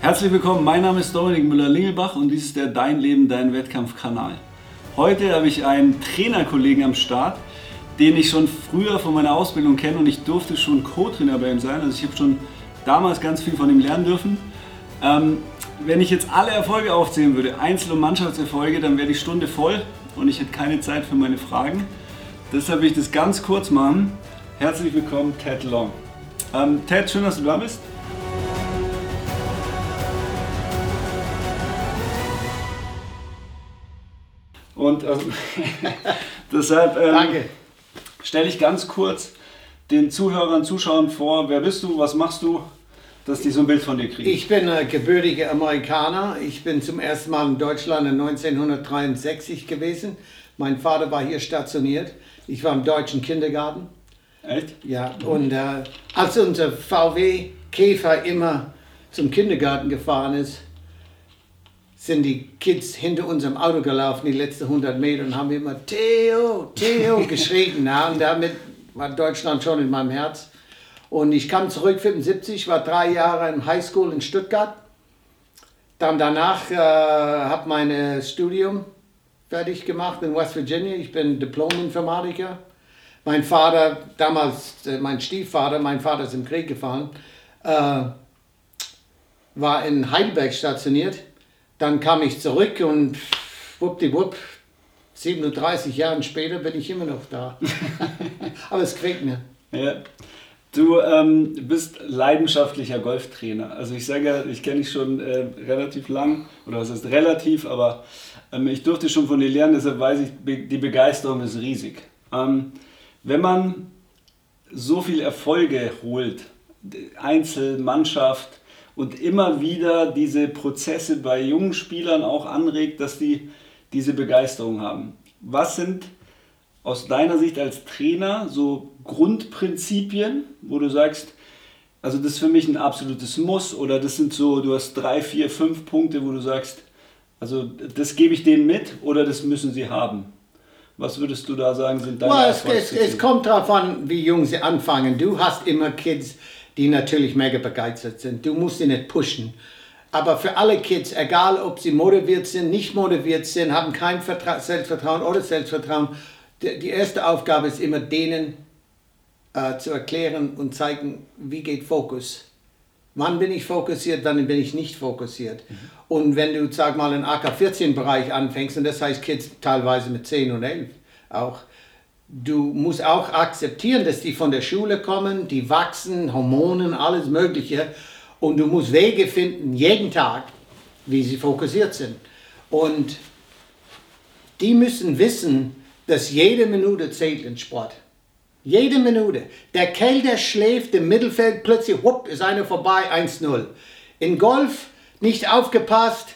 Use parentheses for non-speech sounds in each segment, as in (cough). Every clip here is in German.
Herzlich willkommen, mein Name ist Dominik Müller-Lingelbach und dies ist der Dein Leben, Dein Wettkampf-Kanal. Heute habe ich einen Trainerkollegen am Start, den ich schon früher von meiner Ausbildung kenne und ich durfte schon Co-Trainer bei ihm sein. Also ich habe schon damals ganz viel von ihm lernen dürfen. Ähm, wenn ich jetzt alle Erfolge aufzählen würde, Einzel- und Mannschaftserfolge, dann wäre die Stunde voll und ich hätte keine Zeit für meine Fragen. Deshalb will ich das ganz kurz machen. Herzlich willkommen, Ted Long. Ähm, Ted, schön, dass du da bist. Und ähm, (laughs) deshalb ähm, stelle ich ganz kurz den Zuhörern, Zuschauern vor, wer bist du, was machst du, dass die so ein Bild von dir kriegen. Ich bin äh, gebürtiger Amerikaner. Ich bin zum ersten Mal in Deutschland in 1963 gewesen. Mein Vater war hier stationiert. Ich war im deutschen Kindergarten. Echt? Ja, und äh, als unser VW Käfer immer zum Kindergarten gefahren ist, sind die Kids hinter unserem Auto gelaufen, die letzten 100 Meter, und haben immer Theo, Theo (laughs) geschrien. Ja, und damit war Deutschland schon in meinem Herz. Und ich kam zurück 75, war drei Jahre in Highschool in Stuttgart. Dann danach äh, habe mein Studium fertig gemacht in West Virginia. Ich bin Diplom-Informatiker. Mein Vater, damals äh, mein Stiefvater, mein Vater ist im Krieg gefallen, äh, war in Heidelberg stationiert dann kam ich zurück und wuppdiwupp, 37 Jahre später bin ich immer noch da. (laughs) Aber es quält mir. Ja. Du ähm, bist leidenschaftlicher Golftrainer. Also ich sage ja, ich kenne dich schon äh, relativ lang, oder was ist relativ, aber ähm, ich durfte schon von dir lernen, deshalb weiß ich, die Begeisterung ist riesig. Ähm, wenn man so viele Erfolge holt, Einzel, Mannschaft, und immer wieder diese Prozesse bei jungen Spielern auch anregt, dass die diese Begeisterung haben. Was sind aus deiner Sicht als Trainer so Grundprinzipien, wo du sagst, also das ist für mich ein absolutes Muss oder das sind so, du hast drei, vier, fünf Punkte, wo du sagst, also das gebe ich denen mit oder das müssen sie haben. Was würdest du da sagen, sind deine well, es, es, es kommt darauf an, wie jung sie anfangen. Du hast immer Kids, die natürlich mega begeistert sind. Du musst sie nicht pushen. Aber für alle Kids, egal ob sie motiviert sind, nicht motiviert sind, haben kein Vertra Selbstvertrauen oder Selbstvertrauen, die erste Aufgabe ist immer denen äh, zu erklären und zeigen, wie geht Fokus. Wann bin ich fokussiert, wann bin ich nicht fokussiert. Mhm. Und wenn du, sag mal, im AK-14-Bereich anfängst, und das heißt Kids teilweise mit 10 und 11 auch, du musst auch akzeptieren, dass die von der Schule kommen, die wachsen, Hormonen, alles Mögliche. Und du musst Wege finden, jeden Tag, wie sie fokussiert sind. Und die müssen wissen, dass jede Minute zählt in Sport. Jede Minute. Der Kerl, der schläft im Mittelfeld, plötzlich, whoop, ist einer vorbei, 1-0. In Golf nicht aufgepasst,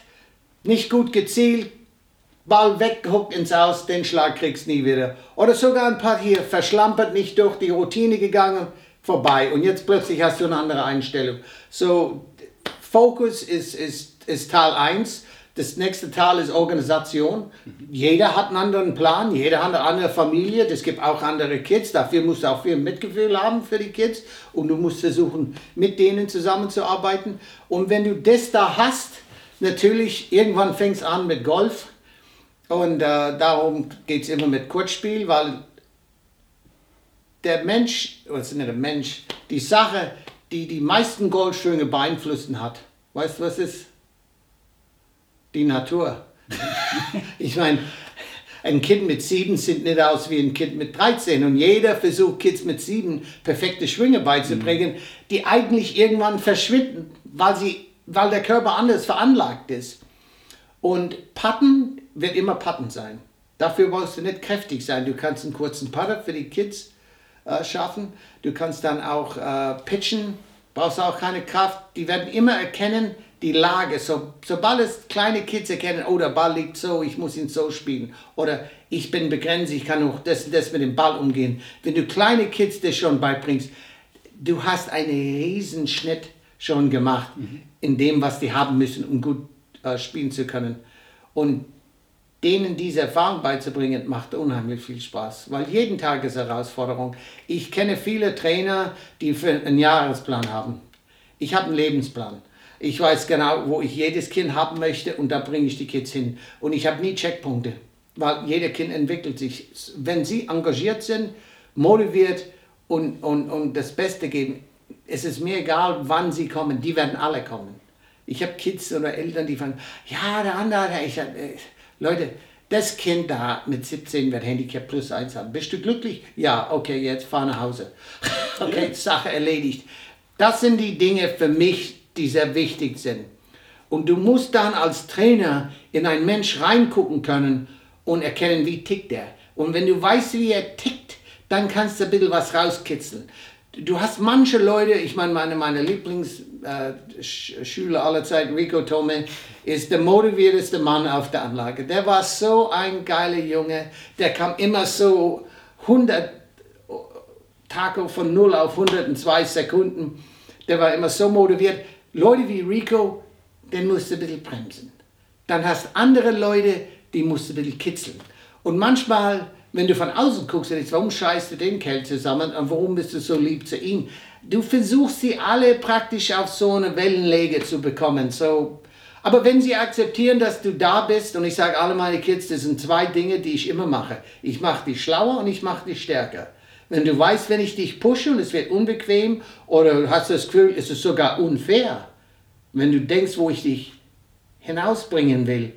nicht gut gezielt, Ball weggehuckt ins Aus, den Schlag kriegst nie wieder. Oder sogar ein paar hier verschlampert, nicht durch die Routine gegangen, vorbei. Und jetzt plötzlich hast du eine andere Einstellung. So, Fokus ist, ist, ist Teil 1. Das nächste Teil ist Organisation. Jeder hat einen anderen Plan, jeder hat eine andere Familie, es gibt auch andere Kids. Dafür musst du auch viel Mitgefühl haben für die Kids und du musst versuchen, mit denen zusammenzuarbeiten. Und wenn du das da hast, natürlich, irgendwann fängst du an mit Golf und äh, darum geht es immer mit Kurzspiel, weil der Mensch, was nicht der Mensch, die Sache, die die meisten Goldschwünge beeinflussen hat, weißt du, was ist? Die Natur. (laughs) ich meine, ein Kind mit sieben sieht nicht aus wie ein Kind mit 13 und jeder versucht Kids mit sieben perfekte Schwünge beizubringen, mhm. die eigentlich irgendwann verschwinden, weil, sie, weil der Körper anders veranlagt ist. Und Patten wird immer Patten sein. Dafür brauchst du nicht kräftig sein. Du kannst einen kurzen Putter für die Kids äh, schaffen. Du kannst dann auch äh, pitchen, brauchst auch keine Kraft. Die werden immer erkennen, die Lage. So, sobald es kleine Kids erkennen, oh, der Ball liegt so, ich muss ihn so spielen. Oder ich bin begrenzt, ich kann auch das und das mit dem Ball umgehen. Wenn du kleine Kids das schon beibringst, du hast einen riesen Schnitt schon gemacht mhm. in dem, was die haben müssen, um gut äh, spielen zu können. Und denen diese Erfahrung beizubringen, macht unheimlich viel Spaß, weil jeden Tag ist Herausforderung. Ich kenne viele Trainer, die einen Jahresplan haben. Ich habe einen Lebensplan. Ich weiß genau, wo ich jedes Kind haben möchte und da bringe ich die Kids hin. Und ich habe nie Checkpunkte, weil jeder Kind entwickelt sich. Wenn sie engagiert sind, motiviert und, und, und das Beste geben, es ist mir egal, wann sie kommen, die werden alle kommen. Ich habe Kids oder Eltern, die fragen, ja, der andere, ich, äh, Leute, das Kind da mit 17 wird Handicap plus 1 haben. Bist du glücklich? Ja, okay, jetzt fahr nach Hause. (laughs) okay, ja. Sache erledigt. Das sind die Dinge für mich, die sehr wichtig sind. Und du musst dann als Trainer in einen Mensch reingucken können und erkennen, wie tickt er. Und wenn du weißt, wie er tickt, dann kannst du ein bisschen was rauskitzeln. Du hast manche Leute, ich meine, meine, meine Lieblingsschüler äh, aller Zeiten, Rico Tome, ist der motivierteste Mann auf der Anlage. Der war so ein geiler Junge, der kam immer so 100 Taco von 0 auf 102 Sekunden. Der war immer so motiviert. Leute wie Rico, den musst du ein bisschen bremsen. Dann hast andere Leute, die musst du ein bisschen kitzeln. Und manchmal, wenn du von außen guckst, denkst, warum scheißt du den Kerl zusammen und warum bist du so lieb zu ihm? Du versuchst sie alle praktisch auf so eine Wellenlege zu bekommen. So, aber wenn sie akzeptieren, dass du da bist, und ich sage alle meine Kids, das sind zwei Dinge, die ich immer mache. Ich mache dich schlauer und ich mache dich stärker. Wenn du weißt, wenn ich dich pushe und es wird unbequem oder hast das Gefühl, es ist sogar unfair, wenn du denkst, wo ich dich hinausbringen will,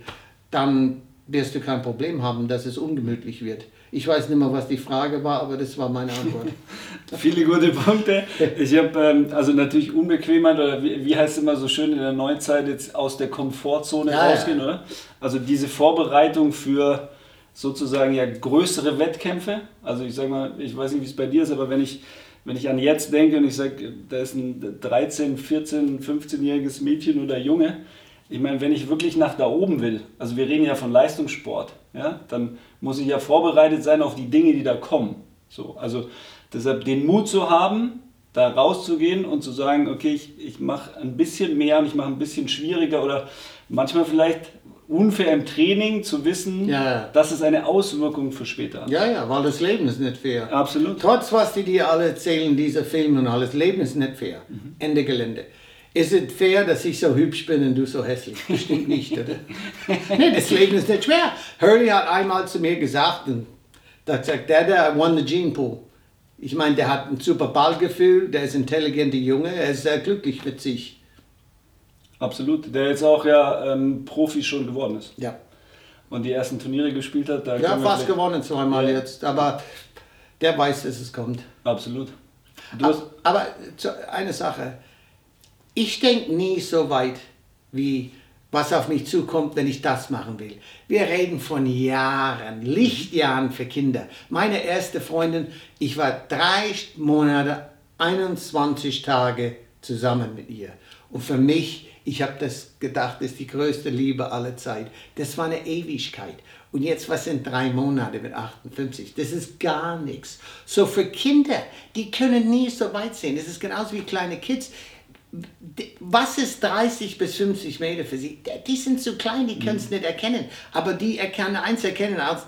dann wirst du kein Problem haben, dass es ungemütlich wird. Ich weiß nicht mehr, was die Frage war, aber das war meine Antwort. (laughs) Viele gute Punkte. Ich habe ähm, also natürlich Unbequemheit oder wie, wie, heißt es immer so schön in der Neuzeit jetzt aus der Komfortzone ja, rausgehen, ja. oder? Also diese Vorbereitung für sozusagen ja größere Wettkämpfe. Also ich sage mal, ich weiß nicht, wie es bei dir ist, aber wenn ich, wenn ich an jetzt denke und ich sage, da ist ein 13, 14, 15-jähriges Mädchen oder Junge, ich meine, wenn ich wirklich nach da oben will, also wir reden ja von Leistungssport, ja, dann muss ich ja vorbereitet sein auf die Dinge, die da kommen. So, also deshalb den Mut zu haben, da rauszugehen und zu sagen, okay, ich, ich mache ein bisschen mehr und ich mache ein bisschen schwieriger oder manchmal vielleicht unfair im Training zu wissen, ja. dass es eine Auswirkung für später hat. Ja, ja, weil das Leben ist nicht fair. Absolut. Trotz was die dir alle erzählen, diese Filme und alles, Leben ist nicht fair. Mhm. Ende Gelände. Ist es fair, dass ich so hübsch bin und du so hässlich? Bestimmt nicht, oder? (laughs) nee, das Leben ist nicht schwer. Hurley hat einmal zu mir gesagt, und da sagt der, der won the Gene Pool. Ich meine, der hat ein super Ballgefühl, der ist ein intelligenter Junge, er ist sehr glücklich mit sich. Absolut, der jetzt auch ja ähm, Profi schon geworden ist. Ja. Und die ersten Turniere gespielt hat. Da ja, fast gewonnen zweimal ja. jetzt, aber der weiß, dass es kommt. Absolut. aber, aber eine Sache, ich denke nie so weit, wie was auf mich zukommt, wenn ich das machen will. Wir reden von Jahren, Lichtjahren für Kinder. Meine erste Freundin, ich war drei Monate, 21 Tage zusammen mit ihr. Und für mich ich habe das gedacht, das ist die größte Liebe aller Zeit. Das war eine Ewigkeit. Und jetzt, was sind drei Monate mit 58? Das ist gar nichts. So für Kinder, die können nie so weit sehen. Das ist genauso wie kleine Kids was ist 30 bis 50 Meter für sie? Die sind zu klein, die können es mhm. nicht erkennen. Aber die können eins erkennen als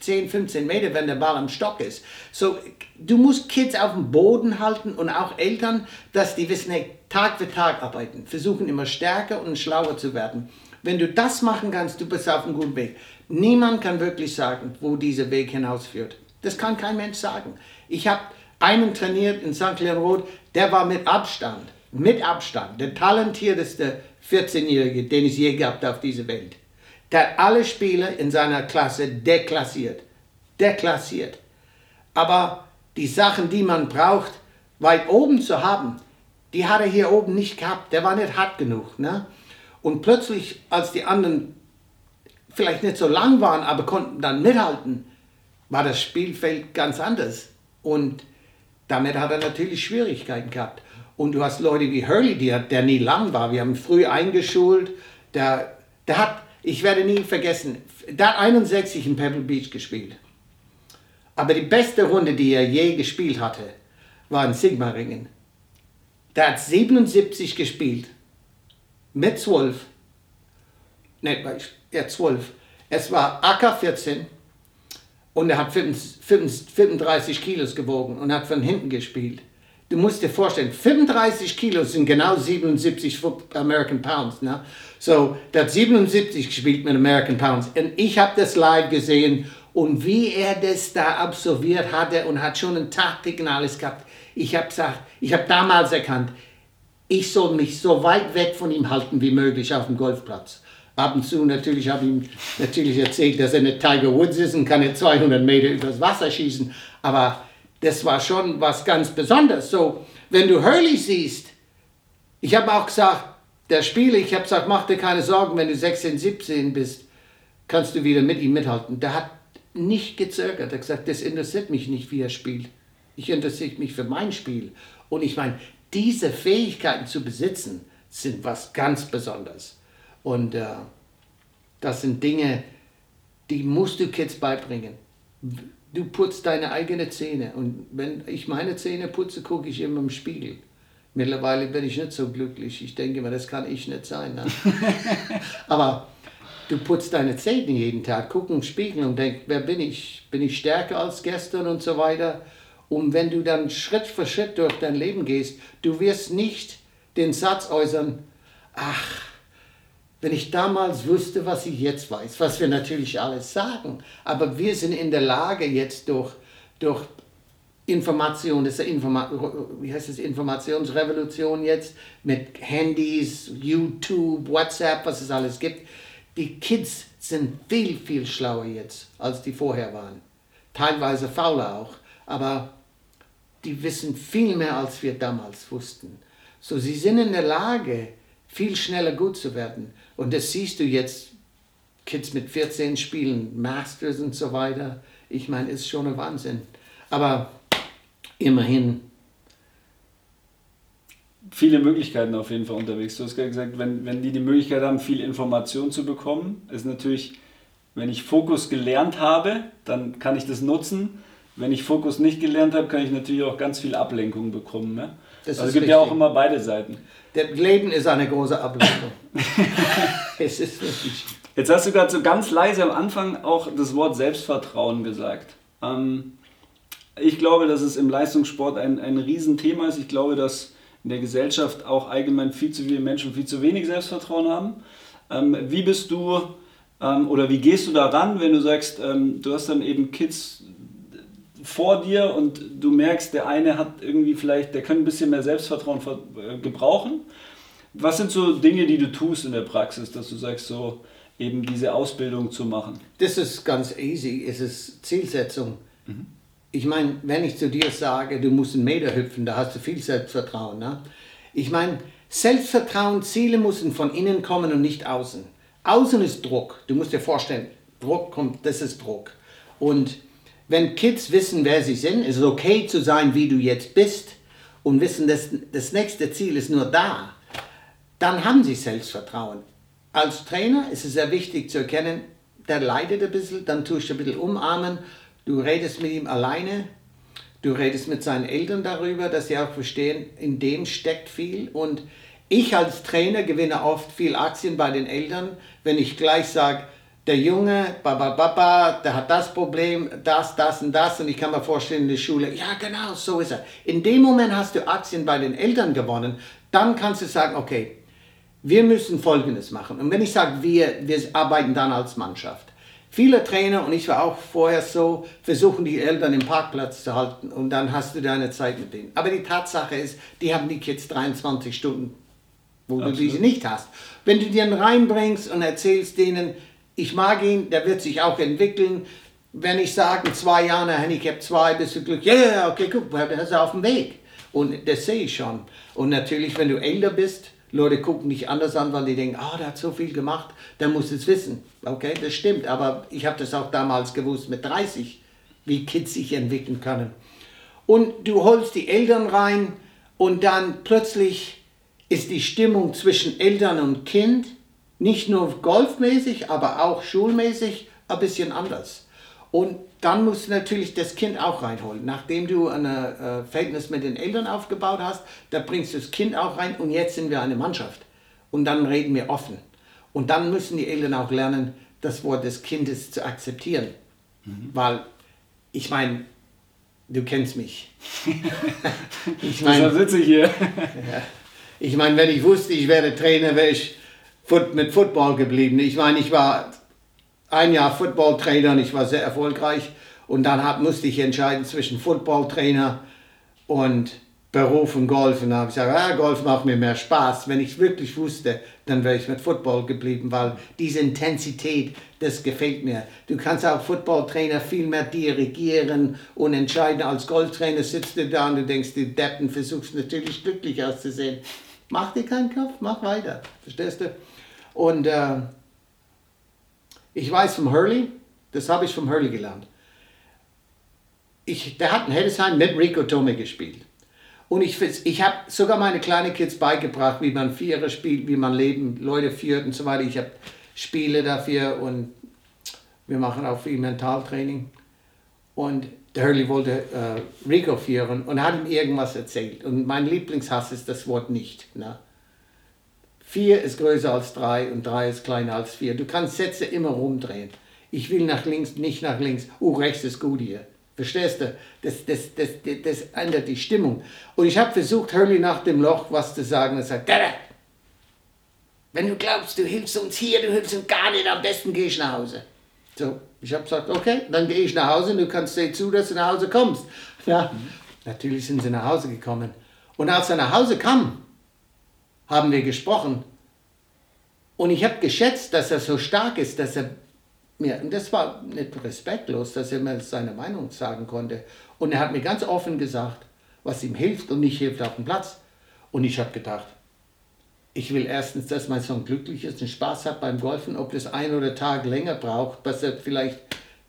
10, 15 Meter, wenn der Ball am Stock ist. So, du musst Kids auf dem Boden halten und auch Eltern, dass die wissen, hey, Tag für Tag arbeiten, versuchen immer stärker und schlauer zu werden. Wenn du das machen kannst, du bist auf einem guten Weg. Niemand kann wirklich sagen, wo dieser Weg hinausführt. Das kann kein Mensch sagen. Ich habe einen trainiert in St. Leon Roth, der war mit Abstand mit Abstand der talentierteste 14-Jährige, den es je gab auf dieser Welt. Der hat alle Spieler in seiner Klasse deklassiert. Deklassiert. Aber die Sachen, die man braucht, weit oben zu haben, die hat er hier oben nicht gehabt. Der war nicht hart genug. Ne? Und plötzlich, als die anderen vielleicht nicht so lang waren, aber konnten dann mithalten, war das Spielfeld ganz anders. Und damit hat er natürlich Schwierigkeiten gehabt. Und du hast Leute wie Hurley, der, der nie lang war. Wir haben früh eingeschult. Der, der hat, ich werde nie vergessen, der hat 61 in Pebble Beach gespielt. Aber die beste Runde, die er je gespielt hatte, war in Sigmaringen. Der hat 77 gespielt. Mit 12. Ne, ja, 12. Es war AK 14 und er hat 35 Kilos gewogen und hat von hinten gespielt du musst dir vorstellen, 35 Kilo sind genau 77 American Pounds. Ne? So, hat 77 gespielt mit American Pounds. Und ich habe das live gesehen und wie er das da absolviert hatte und hat schon ein Taktik und alles gehabt. Ich habe gesagt, ich habe damals erkannt, ich soll mich so weit weg von ihm halten wie möglich auf dem Golfplatz. Ab und zu natürlich habe ich ihm natürlich erzählt, dass er nicht Tiger Woods ist und kann nicht 200 Meter übers Wasser schießen. Aber das war schon was ganz Besonderes. So, wenn du Hurley siehst, ich habe auch gesagt, der Spieler, ich habe gesagt, mach dir keine Sorgen, wenn du 16, 17 bist, kannst du wieder mit ihm mithalten. Der hat nicht gezögert. Er hat gesagt, das interessiert mich nicht, wie er spielt. Ich interessiere mich für mein Spiel. Und ich meine, diese Fähigkeiten zu besitzen, sind was ganz Besonderes. Und äh, das sind Dinge, die musst du Kids beibringen. Du putzt deine eigene Zähne. Und wenn ich meine Zähne putze, gucke ich immer im Spiegel. Mittlerweile bin ich nicht so glücklich. Ich denke mir, das kann ich nicht sein. Ne? (laughs) Aber du putzt deine Zähne jeden Tag, guck im Spiegel und denk, wer bin ich? Bin ich stärker als gestern und so weiter? Und wenn du dann Schritt für Schritt durch dein Leben gehst, du wirst nicht den Satz äußern, ach, wenn ich damals wusste, was ich jetzt weiß, was wir natürlich alles sagen, aber wir sind in der Lage jetzt durch, durch Information, das ist Informa wie heißt das, Informationsrevolution jetzt mit Handys, YouTube, WhatsApp, was es alles gibt. Die Kids sind viel, viel schlauer jetzt, als die vorher waren. Teilweise fauler auch, aber die wissen viel mehr, als wir damals wussten. So, sie sind in der Lage, viel schneller gut zu werden. Und das siehst du jetzt, Kids mit 14 spielen Masters und so weiter. Ich meine, ist schon ein Wahnsinn. Aber immerhin. Viele Möglichkeiten auf jeden Fall unterwegs. Du hast gerade gesagt, wenn, wenn die die Möglichkeit haben, viel Information zu bekommen, ist natürlich, wenn ich Fokus gelernt habe, dann kann ich das nutzen. Wenn ich Fokus nicht gelernt habe, kann ich natürlich auch ganz viel Ablenkung bekommen. Ne? Also es gibt richtig. ja auch immer beide Seiten. Das Leben ist eine große Ablenkung. (laughs) es ist wirklich. Jetzt hast du gerade so ganz leise am Anfang auch das Wort Selbstvertrauen gesagt. Ähm, ich glaube, dass es im Leistungssport ein, ein Riesenthema ist. Ich glaube, dass in der Gesellschaft auch allgemein viel zu viele Menschen viel zu wenig Selbstvertrauen haben. Ähm, wie bist du ähm, oder wie gehst du daran, wenn du sagst, ähm, du hast dann eben Kids vor dir und du merkst, der eine hat irgendwie vielleicht, der kann ein bisschen mehr Selbstvertrauen äh, gebrauchen. Was sind so Dinge, die du tust in der Praxis, dass du sagst, so eben diese Ausbildung zu machen? Das ist ganz easy, es ist Zielsetzung. Mhm. Ich meine, wenn ich zu dir sage, du musst einen Meter hüpfen, da hast du viel Selbstvertrauen. Ne? Ich meine, Selbstvertrauen, Ziele müssen von innen kommen und nicht außen. Außen ist Druck. Du musst dir vorstellen, Druck kommt, das ist Druck. Und wenn Kids wissen, wer sie sind, ist es okay zu sein, wie du jetzt bist und wissen, dass das nächste Ziel ist nur da, dann haben sie Selbstvertrauen. Als Trainer ist es sehr wichtig zu erkennen, der leidet ein bisschen, dann tust du ein bisschen umarmen, du redest mit ihm alleine, du redest mit seinen Eltern darüber, dass sie auch verstehen, in dem steckt viel. Und ich als Trainer gewinne oft viel Aktien bei den Eltern, wenn ich gleich sage, der Junge, Baba, Baba, der hat das Problem, das, das und das. Und ich kann mir vorstellen, in der Schule, ja genau, so ist er. In dem Moment hast du Aktien bei den Eltern gewonnen. Dann kannst du sagen, okay, wir müssen Folgendes machen. Und wenn ich sage, wir, wir arbeiten dann als Mannschaft. Viele Trainer, und ich war auch vorher so, versuchen die Eltern im Parkplatz zu halten und dann hast du deine Zeit mit denen. Aber die Tatsache ist, die haben die Kids 23 Stunden, wo Absolut. du diese nicht hast. Wenn du die dann reinbringst und erzählst denen, ich mag ihn, der wird sich auch entwickeln. Wenn ich sage, in zwei Jahren Handicap 2, bist du glücklich. Ja, yeah, okay, guck, der ist auf dem Weg. Und das sehe ich schon. Und natürlich, wenn du älter bist, Leute gucken dich anders an, weil die denken, ah, oh, der hat so viel gemacht, der muss es wissen. Okay, das stimmt, aber ich habe das auch damals gewusst mit 30, wie Kids sich entwickeln können. Und du holst die Eltern rein und dann plötzlich ist die Stimmung zwischen Eltern und Kind nicht nur golfmäßig, aber auch schulmäßig ein bisschen anders. Und dann musst du natürlich das Kind auch reinholen. Nachdem du ein äh, Verhältnis mit den Eltern aufgebaut hast, da bringst du das Kind auch rein und jetzt sind wir eine Mannschaft. Und dann reden wir offen. Und dann müssen die Eltern auch lernen, das Wort des Kindes zu akzeptieren. Mhm. Weil, ich meine, du kennst mich. (laughs) ich meine, Deshalb sitze ich hier. (laughs) ja, ich meine, wenn ich wusste, ich werde Trainer, wäre ich mit Football geblieben. Ich meine, ich war ein Jahr Footballtrainer und ich war sehr erfolgreich. Und dann hab, musste ich entscheiden zwischen Footballtrainer und Beruf und Golf. Und da habe ich gesagt, ah, Golf macht mir mehr Spaß. Wenn ich wirklich wusste, dann wäre ich mit Football geblieben, weil diese Intensität, das gefällt mir. Du kannst auch Footballtrainer viel mehr dirigieren und entscheiden. Als Golftrainer sitzt du da und du denkst, die Deppen versuchst natürlich glücklich auszusehen. Mach dir keinen Kopf, mach weiter. Verstehst du? Und äh, ich weiß vom Hurley, das habe ich vom Hurley gelernt. Ich, der hat in Hildesheim mit Rico Tome gespielt. Und ich, ich habe sogar meine kleinen Kids beigebracht, wie man Vierer spielt, wie man Leben, Leute führt und so weiter. Ich habe Spiele dafür und wir machen auch viel Mentaltraining. Und der Hurley wollte äh, Rico führen und hat ihm irgendwas erzählt. Und mein Lieblingshass ist das Wort nicht. Ne? Vier ist größer als drei und drei ist kleiner als vier. Du kannst Sätze immer rumdrehen. Ich will nach links, nicht nach links. Oh, rechts ist gut hier. Verstehst du? Das, das, das, das, das ändert die Stimmung. Und ich habe versucht, Hurley nach dem Loch was zu sagen. Er sagt, Dada, wenn du glaubst, du hilfst uns hier, du hilfst uns gar nicht, am besten geh ich nach Hause. So, ich habe gesagt, okay, dann gehe ich nach Hause und du kannst dir zu, dass du nach Hause kommst. (laughs) Ja, mhm. natürlich sind sie nach Hause gekommen. Und als er nach Hause kam, haben wir gesprochen. Und ich habe geschätzt, dass er so stark ist, dass er mir, und das war nicht respektlos, dass er mir seine Meinung sagen konnte. Und er hat mir ganz offen gesagt, was ihm hilft und nicht hilft auf dem Platz. Und ich habe gedacht, ich will erstens, dass mein Sohn glücklich ist und Spaß hat beim Golfen, ob das ein oder Tag länger braucht, dass er vielleicht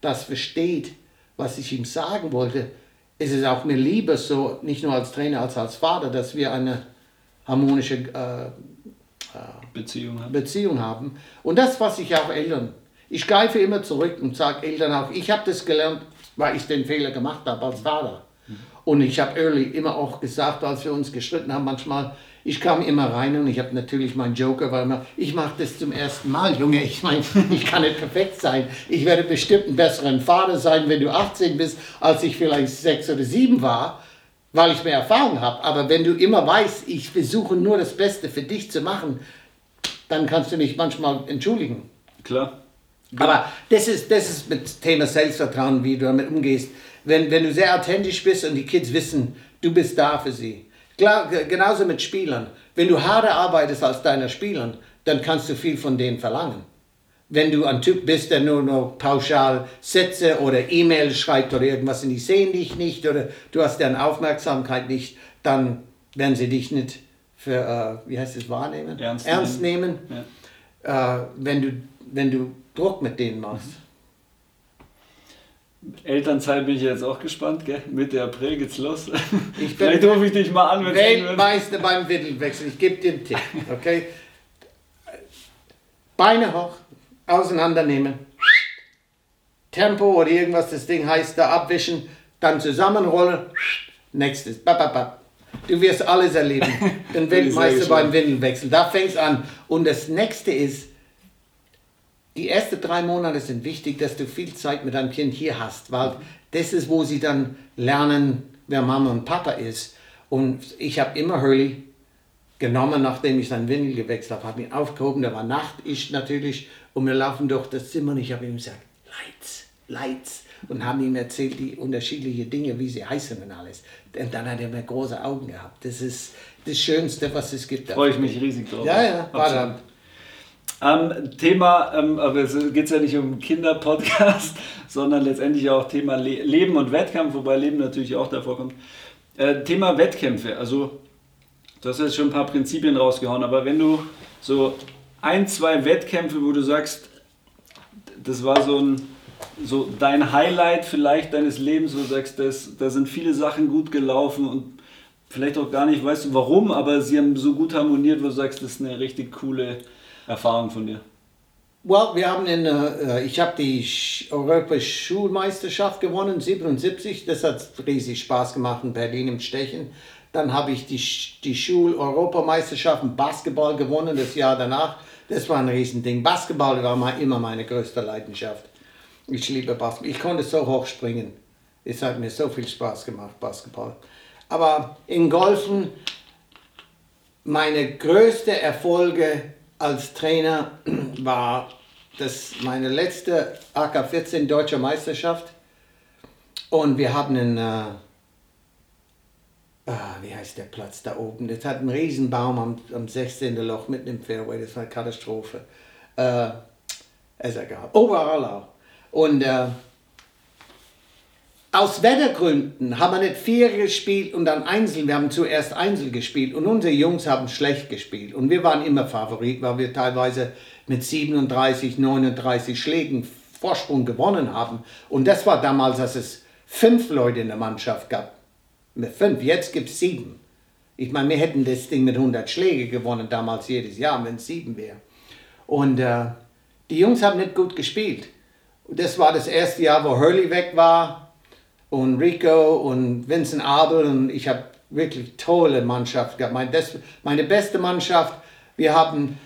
das versteht, was ich ihm sagen wollte. Es ist auch mir lieber so, nicht nur als Trainer, als als Vater, dass wir eine harmonische äh, äh, Beziehung, haben. Beziehung haben. Und das, was ich auch Eltern, ich greife immer zurück und sage Eltern auch, ich habe das gelernt, weil ich den Fehler gemacht habe als Vater. Mhm. Und ich habe Early immer auch gesagt, als wir uns gestritten haben, manchmal, ich kam immer rein und ich habe natürlich meinen Joker, weil immer, ich mache das zum ersten Mal, Junge. Ich meine, ich kann nicht perfekt sein. Ich werde bestimmt ein besseren Vater sein, wenn du 18 bist, als ich vielleicht sechs oder sieben war weil ich mehr Erfahrung habe. Aber wenn du immer weißt, ich versuche nur das Beste für dich zu machen, dann kannst du mich manchmal entschuldigen. Klar. Aber das ist, das ist mit Thema Selbstvertrauen, wie du damit umgehst. Wenn, wenn du sehr authentisch bist und die Kids wissen, du bist da für sie. Klar, genauso mit Spielern. Wenn du harder arbeitest als deiner Spielern, dann kannst du viel von denen verlangen wenn du ein Typ bist, der nur noch pauschal Sätze oder E-Mails schreibt oder irgendwas und die sehen dich nicht oder du hast deren Aufmerksamkeit nicht, dann werden sie dich nicht für, äh, wie heißt es, wahrnehmen? Ernst, Ernst nehmen. nehmen. Ja. Äh, wenn, du, wenn du Druck mit denen machst. Elternzeit bin ich jetzt auch gespannt, gell? Mitte April geht's los. Ich (laughs) Vielleicht rufe ich dich mal an, wenn Weltmeister beim Windelwechsel. Ich gebe dir einen Tipp, okay? Beine hoch, auseinandernehmen, Tempo oder irgendwas das Ding heißt, da abwischen, dann zusammenrollen, nächstes, Du wirst alles erleben. (laughs) Den Weltmeister beim Windelwechsel. Da fängst an. Und das nächste ist, die ersten drei Monate sind wichtig, dass du viel Zeit mit deinem Kind hier hast, weil das ist, wo sie dann lernen, wer Mama und Papa ist. Und ich habe immer Hurley genommen, nachdem ich seinen Windel gewechselt habe, habe ihn aufgehoben, da war Nacht, ich natürlich, und wir laufen durch das Zimmer und ich habe ihm gesagt, Lights, Lights, und haben ihm erzählt, die unterschiedlichen Dinge, wie sie heißen und alles. Und dann hat er mir große Augen gehabt. Das ist das Schönste, was es gibt. Freue ich mich riesig drauf. Ja, ja, war dann. Ähm, Thema, ähm, aber es geht ja nicht um Kinderpodcast, (laughs) sondern letztendlich auch Thema Le Leben und Wettkampf, wobei Leben natürlich auch davor kommt. Äh, Thema Wettkämpfe, also Du hast jetzt schon ein paar Prinzipien rausgehauen, aber wenn du so ein, zwei Wettkämpfe, wo du sagst, das war so, ein, so dein Highlight vielleicht deines Lebens, wo du sagst, das, da sind viele Sachen gut gelaufen und vielleicht auch gar nicht weißt du warum, aber sie haben so gut harmoniert, wo du sagst, das ist eine richtig coole Erfahrung von dir. Well, wir haben in, uh, ich habe die Europäische Schulmeisterschaft gewonnen, 77. Das hat riesig Spaß gemacht in Berlin im Stechen. Dann habe ich die, die Schul-Europameisterschaft im Basketball gewonnen, das Jahr danach. Das war ein Riesending. Basketball war immer meine größte Leidenschaft. Ich liebe Basketball. Ich konnte so hoch springen. Es hat mir so viel Spaß gemacht, Basketball. Aber in Golfen, meine größte Erfolge als Trainer (clears throat) war das meine letzte AK-14 Deutsche Meisterschaft. Und wir haben einen, äh, ah, wie heißt der Platz da oben? Das hat einen Riesenbaum am, am 16. Loch mitten im Fairway. Das war eine Katastrophe. Äh, ist egal. Oberallau. Und äh, aus Wettergründen haben wir nicht vier gespielt und dann Einzel. Wir haben zuerst Einzel gespielt und unsere Jungs haben schlecht gespielt. Und wir waren immer Favorit, weil wir teilweise mit 37, 39 Schlägen Vorsprung gewonnen haben. Und das war damals, dass es fünf Leute in der Mannschaft gab. Mit fünf, jetzt gibt es sieben. Ich meine, wir hätten das Ding mit 100 Schlägen gewonnen damals jedes Jahr, wenn es sieben wäre. Und äh, die Jungs haben nicht gut gespielt. Das war das erste Jahr, wo Hurley weg war und Rico und Vincent Abel und ich habe wirklich tolle Mannschaft gehabt. Meine, das, meine beste Mannschaft. Wir haben,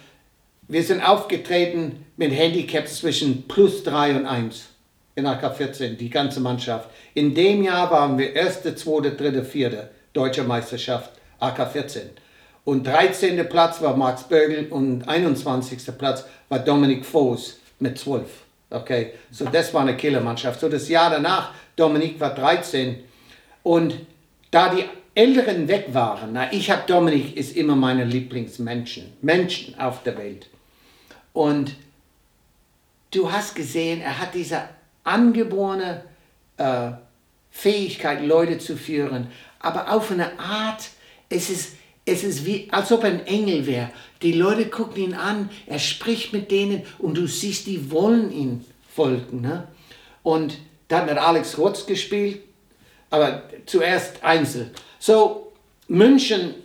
wir sind aufgetreten mit Handicaps zwischen plus 3 und 1 in AK 14, die ganze Mannschaft. In dem Jahr waren wir erste, zweite, dritte, vierte deutsche Meisterschaft AK 14. Und 13. Platz war Max Bögel und 21. Platz war Dominik Voß mit 12. Okay, so das war eine Killermannschaft. So das Jahr danach Dominik war 13. Und da die Älteren weg waren, na, ich habe Dominik ist immer meine Lieblingsmenschen, Menschen auf der Welt. Und du hast gesehen, er hat diese angeborene äh, Fähigkeit, Leute zu führen, aber auf eine Art, es ist, es ist wie, als ob ein Engel wäre. Die Leute gucken ihn an, er spricht mit denen und du siehst, die wollen ihn folgen. Ne? Und dann hat Alex Rotz gespielt, aber zuerst Einzel. So, München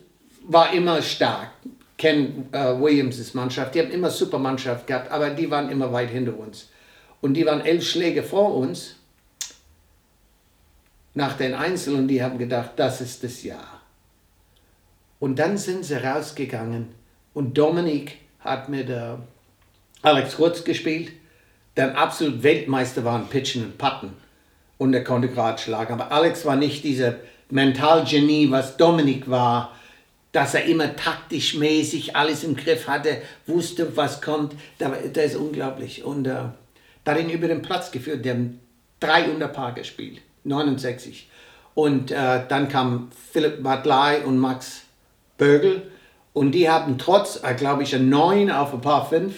war immer stark. Ken uh, Williams' Mannschaft, die haben immer super Mannschaft gehabt, aber die waren immer weit hinter uns. Und die waren elf Schläge vor uns nach den Einzel und die haben gedacht, das ist das Jahr. Und dann sind sie rausgegangen und Dominik hat mit äh, Alex Rutz gespielt der absolut Weltmeister war in Pitchen und Putten. Und er konnte gerade schlagen. Aber Alex war nicht dieser Mentalgenie, was Dominik war, dass er immer taktisch mäßig alles im Griff hatte, wusste, was kommt. Der, ist unglaublich. Und äh, da hat ihn über den Platz geführt. Der haben drei unter Paar gespielt, 69. Und äh, dann kam Philipp Bartley und Max Bögel. Und die haben trotz, äh, glaube ich, ein 9 auf ein Paar 5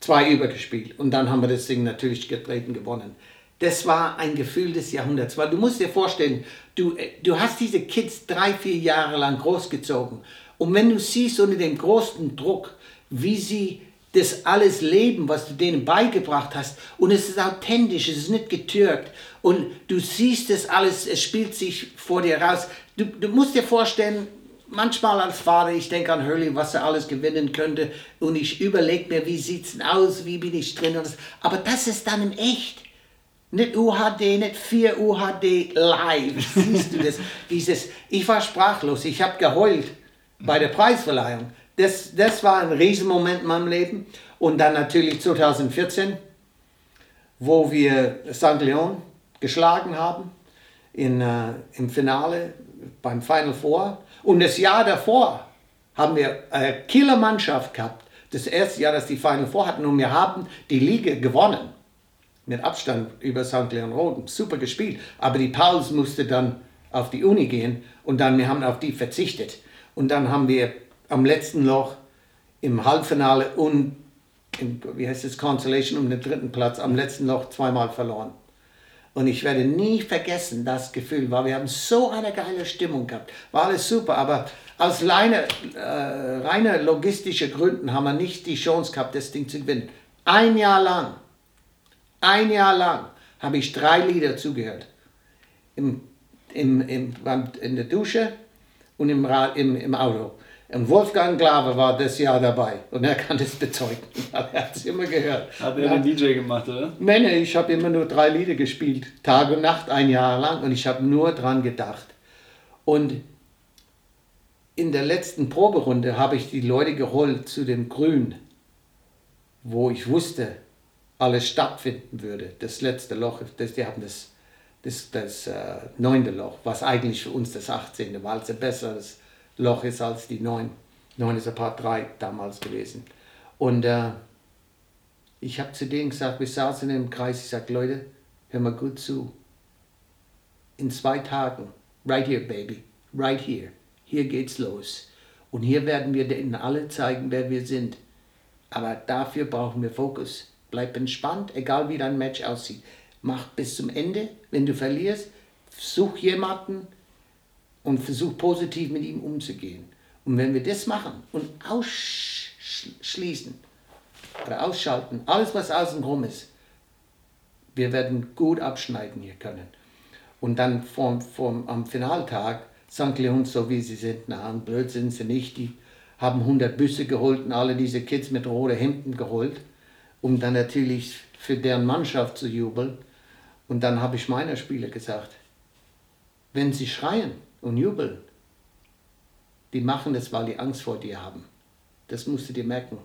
zwei übergespielt. Und dann haben wir das Ding natürlich getreten gewonnen. Das war ein Gefühl des Jahrhunderts, weil du musst dir vorstellen, du, äh, du hast diese Kids drei, vier Jahre lang großgezogen. Und wenn du siehst unter dem großen Druck, wie sie das alles leben, was du denen beigebracht hast, und es ist authentisch, es ist nicht getürkt, und du siehst das alles, es spielt sich vor dir raus. Du, du musst dir vorstellen, manchmal als Vater, ich denke an Hurley, was er alles gewinnen könnte und ich überlege mir, wie sieht es aus, wie bin ich drin. Aber das ist dann in echt. Nicht UHD, nicht 4 UHD live. Siehst du das? (laughs) Dieses, ich war sprachlos, ich habe geheult bei der Preisverleihung. Das, das war ein Riesenmoment in meinem Leben. Und dann natürlich 2014, wo wir St. Leon geschlagen haben in, äh, im Finale beim Final Four. Und das Jahr davor haben wir eine Killer-Mannschaft gehabt. Das erste Jahr, dass die Final Four hatten und wir haben die Liga gewonnen. Mit Abstand über St. Leon Roden. Super gespielt. Aber die Pauls musste dann auf die Uni gehen und dann wir haben auf die verzichtet. Und dann haben wir am letzten Loch im Halbfinale und im, wie heißt es, Consolation um den dritten Platz am letzten Loch zweimal verloren. Und ich werde nie vergessen das Gefühl, weil wir haben so eine geile Stimmung gehabt. War alles super, aber aus reiner, äh, reiner logistischer Gründen haben wir nicht die Chance gehabt, das Ding zu gewinnen. Ein Jahr lang, ein Jahr lang habe ich drei Lieder zugehört. Im, im, im, in der Dusche und im, im, im Auto. Und Wolfgang Glave war das Jahr dabei und er kann das bezeugen. (laughs) Er hat es immer gehört. Hat er den DJ gemacht, oder? Nein, ich habe immer nur drei Lieder gespielt, Tag und Nacht, ein Jahr lang und ich habe nur dran gedacht. Und in der letzten Proberunde habe ich die Leute geholt zu dem Grün, wo ich wusste, alles stattfinden würde. Das letzte Loch, das, die haben das das, das äh, neunte Loch, was eigentlich für uns das 18. war, also ein besseres Loch ist als die neun. Neun ist ein paar drei damals gewesen. Und äh, ich habe zu denen gesagt, wir saßen im Kreis, ich sage, Leute, hör mal gut zu. In zwei Tagen, right here, baby, right here, hier geht's los. Und hier werden wir denen alle zeigen, wer wir sind. Aber dafür brauchen wir Fokus. Bleib entspannt, egal wie dein Match aussieht. Mach bis zum Ende. Wenn du verlierst, such jemanden und versuch positiv mit ihm umzugehen. Und wenn wir das machen und ausschließen oder ausschalten, alles was außenrum ist, wir werden gut abschneiden hier können. Und dann vom, vom, am Finaltag St. Leon, so wie sie sind, na, blöd sind sie nicht, die haben 100 Büsse geholt und alle diese Kids mit roten Hemden geholt, um dann natürlich für deren Mannschaft zu jubeln. Und dann habe ich meiner Spieler gesagt, wenn sie schreien und jubeln, die machen das, weil die Angst vor dir haben. Das musst du dir merken.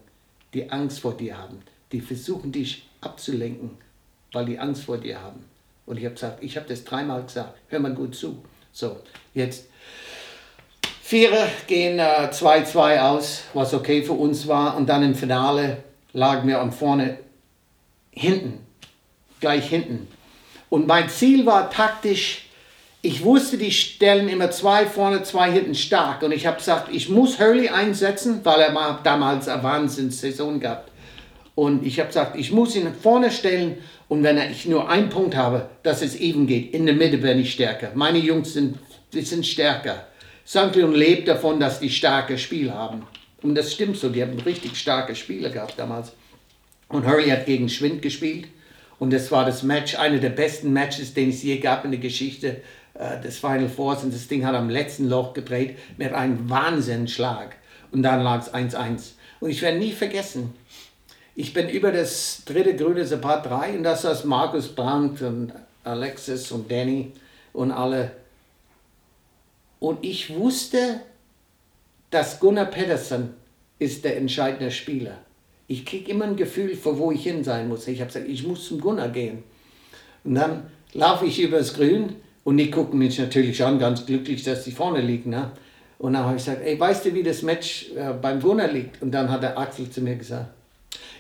Die Angst vor dir haben. Die versuchen dich abzulenken, weil die Angst vor dir haben. Und ich habe gesagt, ich habe das dreimal gesagt, hör mal gut zu. So, jetzt Vierer gehen 2-2 äh, aus, was okay für uns war. Und dann im Finale lagen wir am vorne hinten, gleich hinten. Und mein Ziel war taktisch, ich wusste, die stellen immer zwei vorne, zwei hinten stark. Und ich habe gesagt, ich muss Hurley einsetzen, weil er mal damals eine Wahnsinnssaison gehabt. Und ich habe gesagt, ich muss ihn vorne stellen und wenn ich nur einen Punkt habe, dass es eben geht, in der Mitte bin ich stärker. Meine Jungs sind, sind stärker. St. Leon lebt davon, dass die starke Spiel haben. Und das stimmt so, die haben richtig starke Spiele gehabt damals. Und Hurley hat gegen Schwind gespielt. Und das war das Match, eine der besten Matches, den es je gab in der Geschichte des Final Fours. Und das Ding hat am letzten Loch gedreht mit einem Wahnsinnsschlag. Und dann lag es 1-1. Und ich werde nie vergessen, ich bin über das dritte grüne Part 3 und das ist Markus Brandt und Alexis und Danny und alle und ich wusste, dass Gunnar Pedersen ist der entscheidende Spieler. Ich kriege immer ein Gefühl, für wo ich hin sein muss. Ich habe gesagt, ich muss zum Gunnar gehen. Und dann laufe ich übers Grün und die gucken mich natürlich an, ganz glücklich, dass sie vorne liegen. Ne? Und dann habe ich gesagt, ey, weißt du, wie das Match äh, beim Gunnar liegt? Und dann hat der Axel zu mir gesagt,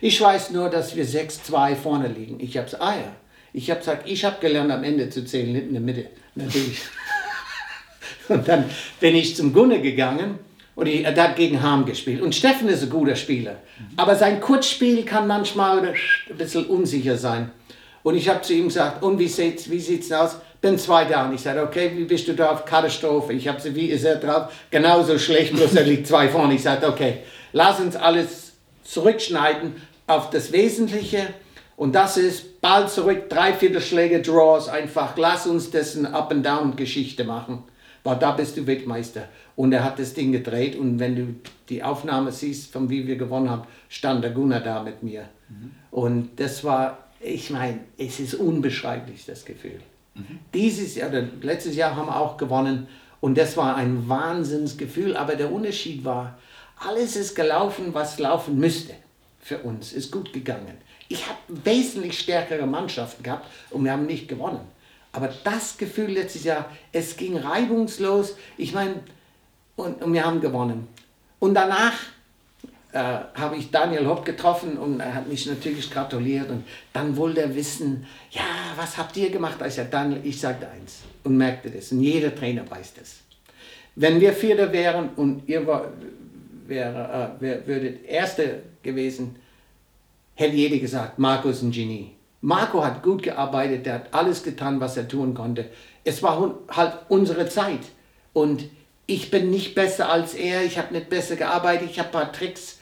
ich weiß nur, dass wir 6-2 vorne liegen. Ich habe gesagt, ah ja. Ich habe gesagt, ich habe gelernt, am Ende zu zählen, in der Mitte. Natürlich. (laughs) Und dann bin ich zum Gunne gegangen und er hat gegen Harm gespielt. Und Steffen ist ein guter Spieler. Aber sein Kurzspiel kann manchmal ein bisschen unsicher sein. Und ich habe zu ihm gesagt, und wie sieht's, wie sieht's aus? Bin zwei. Und ich sagte, okay, wie bist du drauf? Katastrophe. Ich habe sie, wie ist er drauf? Genauso schlecht, bloß er liegt zwei vorne. Ich sagte, okay, lass uns alles zurückschneiden auf das Wesentliche. Und das ist Ball zurück, drei Viertelschläge, Draws einfach. Lass uns eine Up-and-Down-Geschichte machen war da bist du Weltmeister. Und er hat das Ding gedreht und wenn du die Aufnahme siehst, von wie wir gewonnen haben, stand der Gunnar da mit mir. Mhm. Und das war, ich meine, es ist unbeschreiblich, das Gefühl. Dieses Jahr, letztes Jahr haben wir auch gewonnen und das war ein Wahnsinnsgefühl, aber der Unterschied war, alles ist gelaufen, was laufen müsste für uns, ist gut gegangen. Ich habe wesentlich stärkere Mannschaften gehabt und wir haben nicht gewonnen. Aber das Gefühl letztes Jahr, es ging reibungslos. Ich meine, und, und, wir haben gewonnen. Und danach äh, habe ich Daniel Hopp getroffen und er hat mich natürlich gratuliert. Und dann wollte er wissen, ja, was habt ihr gemacht? Ich sagte, Daniel, ich sagte eins und merkte das. Und jeder Trainer weiß das. Wenn wir Vierter wären und ihr war, wäre, äh, würdet Erster gewesen, hätte jeder gesagt, Markus ein Genie. Marco hat gut gearbeitet, der hat alles getan, was er tun konnte. Es war halt unsere Zeit. Und ich bin nicht besser als er, ich habe nicht besser gearbeitet, ich habe ein paar Tricks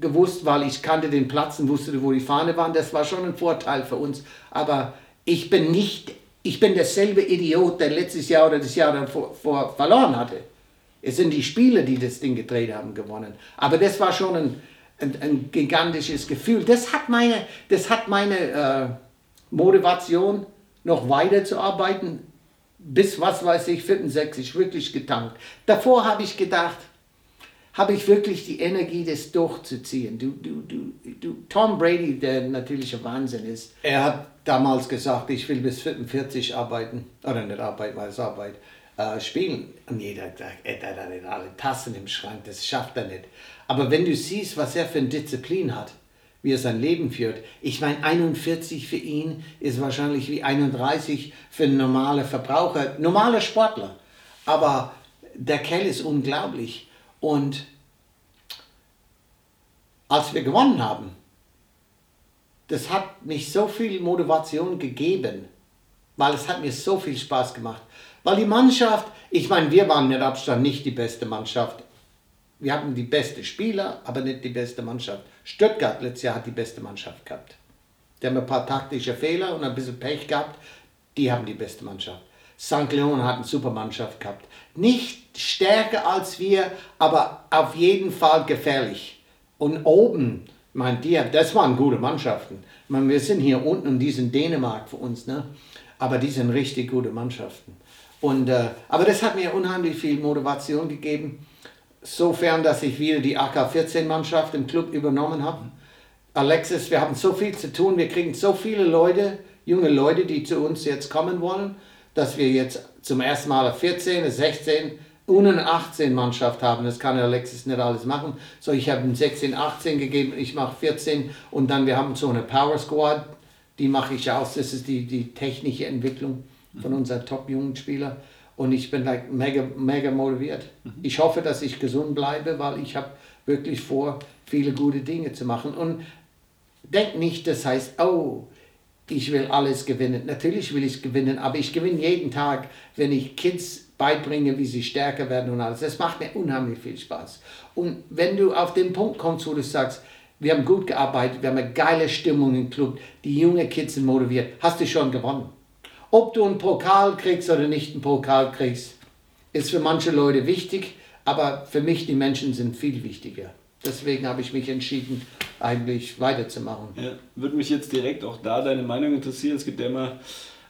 gewusst, weil ich kannte den Platz und wusste, wo die Fahne waren. Das war schon ein Vorteil für uns. Aber ich bin nicht, ich bin derselbe Idiot, der letztes Jahr oder das Jahr davor vor verloren hatte. Es sind die Spieler, die das Ding gedreht haben, gewonnen. Aber das war schon ein, ein, ein gigantisches Gefühl. Das hat meine, das hat meine äh, Motivation, noch weiterzuarbeiten, bis, was weiß ich, 65 wirklich getankt. Davor habe ich gedacht, habe ich wirklich die Energie, das durchzuziehen. Du, du, du, du, Tom Brady, der natürlicher Wahnsinn ist, er hat damals gesagt, ich will bis 45 arbeiten, oder nicht arbeiten, weil es Arbeit, äh, spielen. Und jeder gesagt, er hat alle Tassen im Schrank, das schafft er nicht. Aber wenn du siehst, was er für eine Disziplin hat, wie er sein Leben führt. Ich meine, 41 für ihn ist wahrscheinlich wie 31 für einen normalen Verbraucher, normaler Sportler. Aber der Kerl ist unglaublich. Und als wir gewonnen haben, das hat mich so viel Motivation gegeben, weil es hat mir so viel Spaß gemacht. Weil die Mannschaft, ich meine, wir waren mit Abstand nicht die beste Mannschaft. Wir hatten die beste Spieler, aber nicht die beste Mannschaft. Stuttgart letztes Jahr hat die beste Mannschaft gehabt. Die haben ein paar taktische Fehler und ein bisschen Pech gehabt. Die haben die beste Mannschaft. St. Leon hat eine super Mannschaft gehabt. Nicht stärker als wir, aber auf jeden Fall gefährlich. Und oben, mein die, das waren gute Mannschaften. Meine, wir sind hier unten und die sind Dänemark für uns, ne? aber die sind richtig gute Mannschaften. Und, äh, aber das hat mir unheimlich viel Motivation gegeben sofern, dass ich wieder die AK-14-Mannschaft im Club übernommen habe. Alexis, wir haben so viel zu tun, wir kriegen so viele Leute, junge Leute, die zu uns jetzt kommen wollen, dass wir jetzt zum ersten Mal eine 14, eine 16 und eine 18 Mannschaft haben. Das kann Alexis nicht alles machen. So, ich habe ihm 16, 18 gegeben, ich mache 14 und dann wir haben so eine Power Squad, die mache ich aus. Das ist die, die technische Entwicklung von unseren top-jungen Spielern. Und ich bin like mega, mega motiviert. Mhm. Ich hoffe, dass ich gesund bleibe, weil ich habe wirklich vor, viele gute Dinge zu machen. Und denk nicht, das heißt, oh, ich will alles gewinnen. Natürlich will ich gewinnen, aber ich gewinne jeden Tag, wenn ich Kids beibringe, wie sie stärker werden und alles. Das macht mir unheimlich viel Spaß. Und wenn du auf den Punkt kommst, wo du sagst, wir haben gut gearbeitet, wir haben eine geile Stimmung im Club, die junge Kids sind motiviert, hast du schon gewonnen. Ob du einen Pokal kriegst oder nicht einen Pokal kriegst, ist für manche Leute wichtig, aber für mich die Menschen sind viel wichtiger. Deswegen habe ich mich entschieden, eigentlich weiterzumachen. Ja, würde mich jetzt direkt auch da deine Meinung interessieren. Es gibt ja immer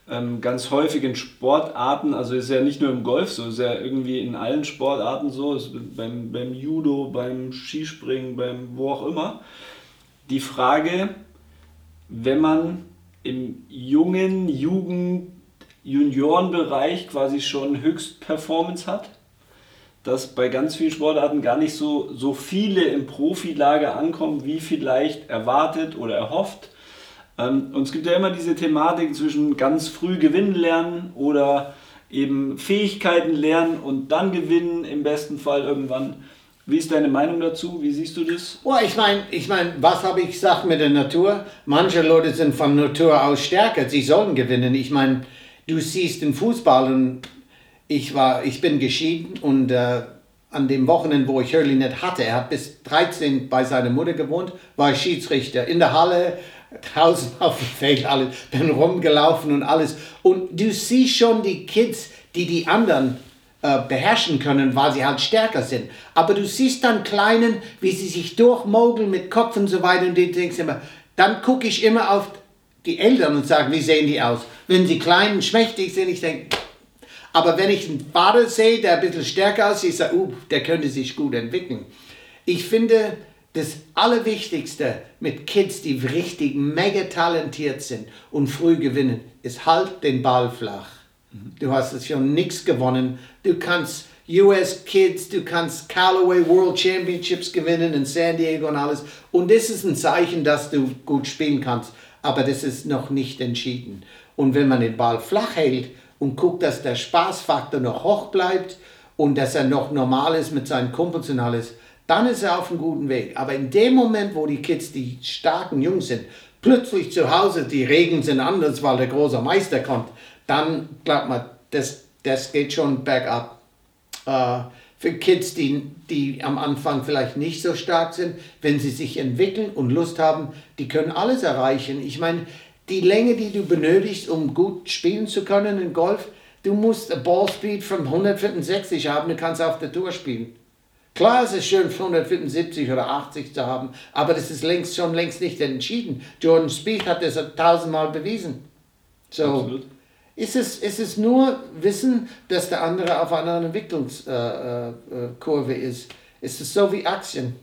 ähm, ganz häufig in Sportarten, also ist ja nicht nur im Golf so, ist ja irgendwie in allen Sportarten so, ist beim, beim Judo, beim Skispringen, beim wo auch immer. Die Frage, wenn man im jungen Jugend Juniorenbereich quasi schon Höchstperformance hat, dass bei ganz vielen Sportarten gar nicht so, so viele im Profilager ankommen, wie vielleicht erwartet oder erhofft. Ähm, und es gibt ja immer diese Thematik zwischen ganz früh gewinnen lernen oder eben Fähigkeiten lernen und dann gewinnen, im besten Fall irgendwann. Wie ist deine Meinung dazu? Wie siehst du das? Oh, ich meine, ich mein, was habe ich gesagt mit der Natur? Manche Leute sind von Natur aus stärker, sie sollen gewinnen. Ich meine, du siehst den Fußball und ich, war, ich bin geschieden und äh, an dem Wochenende, wo ich Hurley nicht hatte, er hat bis 13 bei seiner Mutter gewohnt, war ich Schiedsrichter in der Halle, draußen (laughs) auf dem Feld, alles, bin rumgelaufen und alles. Und du siehst schon die Kids, die die anderen äh, beherrschen können, weil sie halt stärker sind. Aber du siehst dann Kleinen, wie sie sich durchmogeln mit Kopf und so weiter und du denkst immer, dann gucke ich immer auf die Eltern und sage, wie sehen die aus? Wenn sie klein und schmächtig sind, ich denke, aber wenn ich einen Vater sehe, der ein bisschen stärker aussieht, ich sage, uh, der könnte sich gut entwickeln. Ich finde, das Allerwichtigste mit Kids, die richtig mega talentiert sind und früh gewinnen, ist halt den Ball flach. Du hast schon nichts gewonnen. Du kannst US Kids, du kannst Callaway World Championships gewinnen in San Diego und alles. Und das ist ein Zeichen, dass du gut spielen kannst. Aber das ist noch nicht entschieden. Und wenn man den Ball flach hält und guckt, dass der Spaßfaktor noch hoch bleibt und dass er noch normal ist mit seinen Kumpels und alles, dann ist er auf einem guten Weg. Aber in dem Moment, wo die Kids, die starken Jungs sind, plötzlich zu Hause, die Regeln sind anders, weil der große Meister kommt, dann glaubt man, das, das geht schon bergab. Äh, für Kids, die, die am Anfang vielleicht nicht so stark sind, wenn sie sich entwickeln und Lust haben, die können alles erreichen. Ich meine, die Länge, die du benötigst, um gut spielen zu können in Golf, du musst ein Ballspeed von 165 haben, du kannst auf der Tour spielen. Klar, es ist schön, 175 oder 80 zu haben, aber das ist längst schon längst nicht entschieden. Jordan Speed hat das tausendmal bewiesen. So Absolut. Ist es, ist es nur Wissen, dass der andere auf einer Entwicklungskurve äh, äh, ist. Es ist so wie Aktien.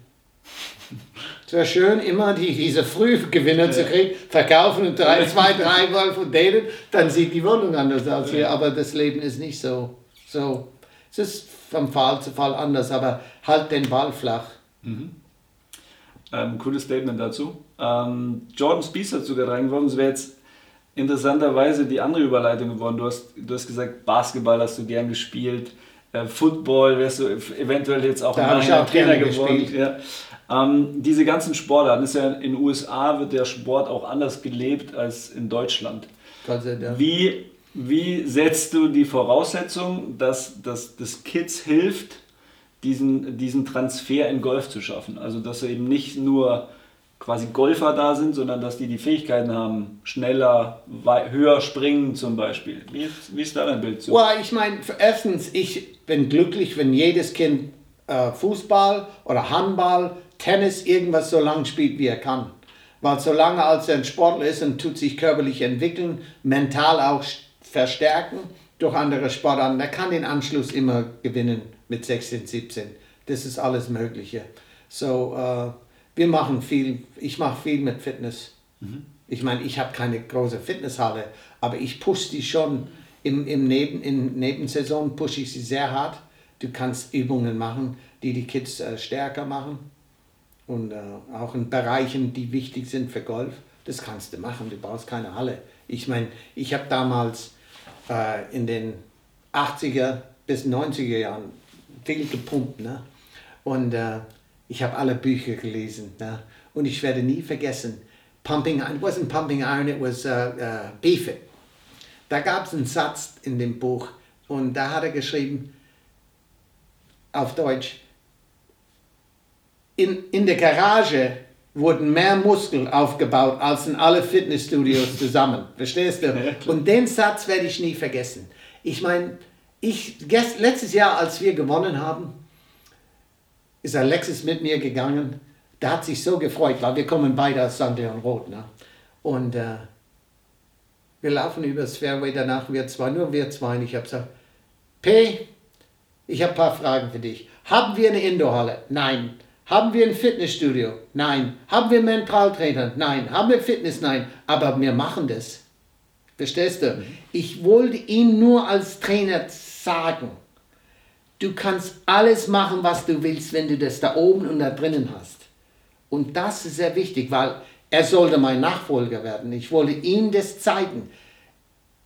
Es wäre schön, immer die, diese Frühgewinner ja. zu kriegen, verkaufen und drei, zwei, drei (laughs) Mal von denen, dann sieht die Wohnung anders aus hier. Aber das Leben ist nicht so. so. Es ist vom Fall zu Fall anders, aber halt den Ball flach. Mhm. Ähm, cooles Statement dazu. Ähm, Jordan Spieth hat sogar reingeworfen. Es wäre jetzt interessanterweise die andere Überleitung geworden. Du hast, du hast gesagt, Basketball hast du gern gespielt. Äh, Football wärst du eventuell jetzt auch da ein Trainer geworden. Ja. Ähm, diese ganzen Sportarten, ist ja in den USA wird der Sport auch anders gelebt als in Deutschland. Gott sei Dank. Wie, wie setzt du die Voraussetzung, dass, dass das Kids hilft, diesen, diesen Transfer in Golf zu schaffen? Also dass eben nicht nur quasi Golfer da sind, sondern dass die die Fähigkeiten haben, schneller, höher springen zum Beispiel. Wie ist, wie ist da dein Bild zu? Well, ich meine, erstens, ich bin glücklich, wenn jedes Kind äh, Fußball oder Handball Tennis irgendwas so lange spielt, wie er kann. Weil solange als er ein Sportler ist und tut sich körperlich entwickeln, mental auch verstärken durch andere Sportarten, der kann den Anschluss immer gewinnen mit 16, 17. Das ist alles Mögliche. So, äh, wir machen viel, ich mache viel mit Fitness. Mhm. Ich meine, ich habe keine große Fitnesshalle, aber ich pushe die schon. Im, im Neben, in Nebensaison pushe ich sie sehr hart. Du kannst Übungen machen, die die Kids äh, stärker machen und äh, auch in Bereichen, die wichtig sind für Golf. Das kannst du machen, du brauchst keine Halle. Ich meine, ich habe damals äh, in den 80er bis 90er Jahren viel gepumpt. Ne? Und äh, ich habe alle Bücher gelesen. Ne? Und ich werde nie vergessen, Pumping, it wasn't Pumping Iron, it was uh, uh, Beef It. Da gab es einen Satz in dem Buch und da hat er geschrieben, auf Deutsch, in, in der Garage wurden mehr Muskeln aufgebaut als in alle Fitnessstudios zusammen. (laughs) Verstehst du? Und den Satz werde ich nie vergessen. Ich meine, ich, letztes Jahr, als wir gewonnen haben, ist Alexis mit mir gegangen. Der hat sich so gefreut, weil wir kommen beide aus St. Leon Roth. Ne? Und äh, wir laufen über das Fairway, danach wir zwei, nur wir zwei. Und ich habe gesagt, P, ich habe ein paar Fragen für dich. Haben wir eine Indoorhalle? Nein. Haben wir ein Fitnessstudio? Nein. Haben wir Mentaltrainer? Nein. Haben wir Fitness? Nein. Aber wir machen das. Verstehst du? Ich wollte ihm nur als Trainer sagen, du kannst alles machen, was du willst, wenn du das da oben und da drinnen hast. Und das ist sehr wichtig, weil er sollte mein Nachfolger werden. Ich wollte ihm das zeigen.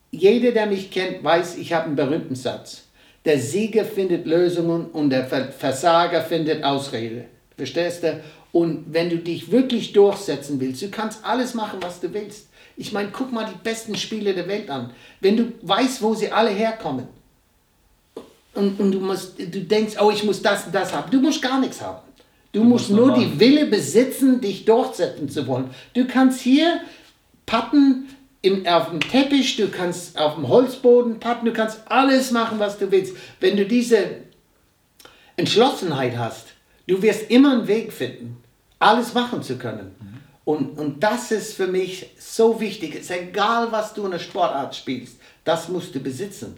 Jeder, der mich kennt, weiß, ich habe einen berühmten Satz. Der Sieger findet Lösungen und der Versager findet Ausrede. Verstehst du? Und wenn du dich wirklich durchsetzen willst, du kannst alles machen, was du willst. Ich meine, guck mal die besten Spiele der Welt an. Wenn du weißt, wo sie alle herkommen und, und du, musst, du denkst, oh, ich muss das und das haben, du musst gar nichts haben. Du, du musst, musst nur die Wille besitzen, dich durchsetzen zu wollen. Du kannst hier patten im, auf dem Teppich, du kannst auf dem Holzboden patten, du kannst alles machen, was du willst. Wenn du diese Entschlossenheit hast, Du wirst immer einen Weg finden, alles machen zu können. Mhm. Und, und das ist für mich so wichtig. Es ist egal, was du in der Sportart spielst, das musst du besitzen.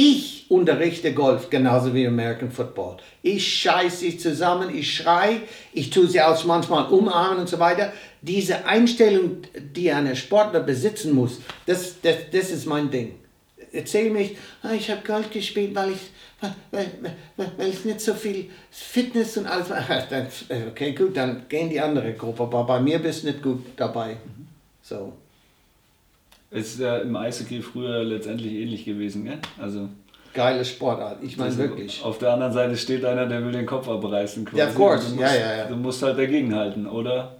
Ich unterrichte Golf genauso wie American Football. Ich scheiße sie zusammen, ich schrei, ich tue sie auch manchmal umarmen und so weiter. Diese Einstellung, die ein Sportler besitzen muss, das, das, das ist mein Ding. Erzähl mich, ah, ich habe Golf gespielt, weil ich weil, weil, ich nicht so viel Fitness und alles (laughs) Okay, gut, dann gehen die andere Gruppe, aber bei mir bist du nicht gut dabei. So. Es ist ja im Eishockey früher letztendlich ähnlich gewesen, gell? Also geile Sportart. Ich meine wirklich. Auf der anderen Seite steht einer, der will den Kopf abreißen. Quasi. Ja, of course. Musst, ja, ja, ja. Du musst halt dagegenhalten, oder?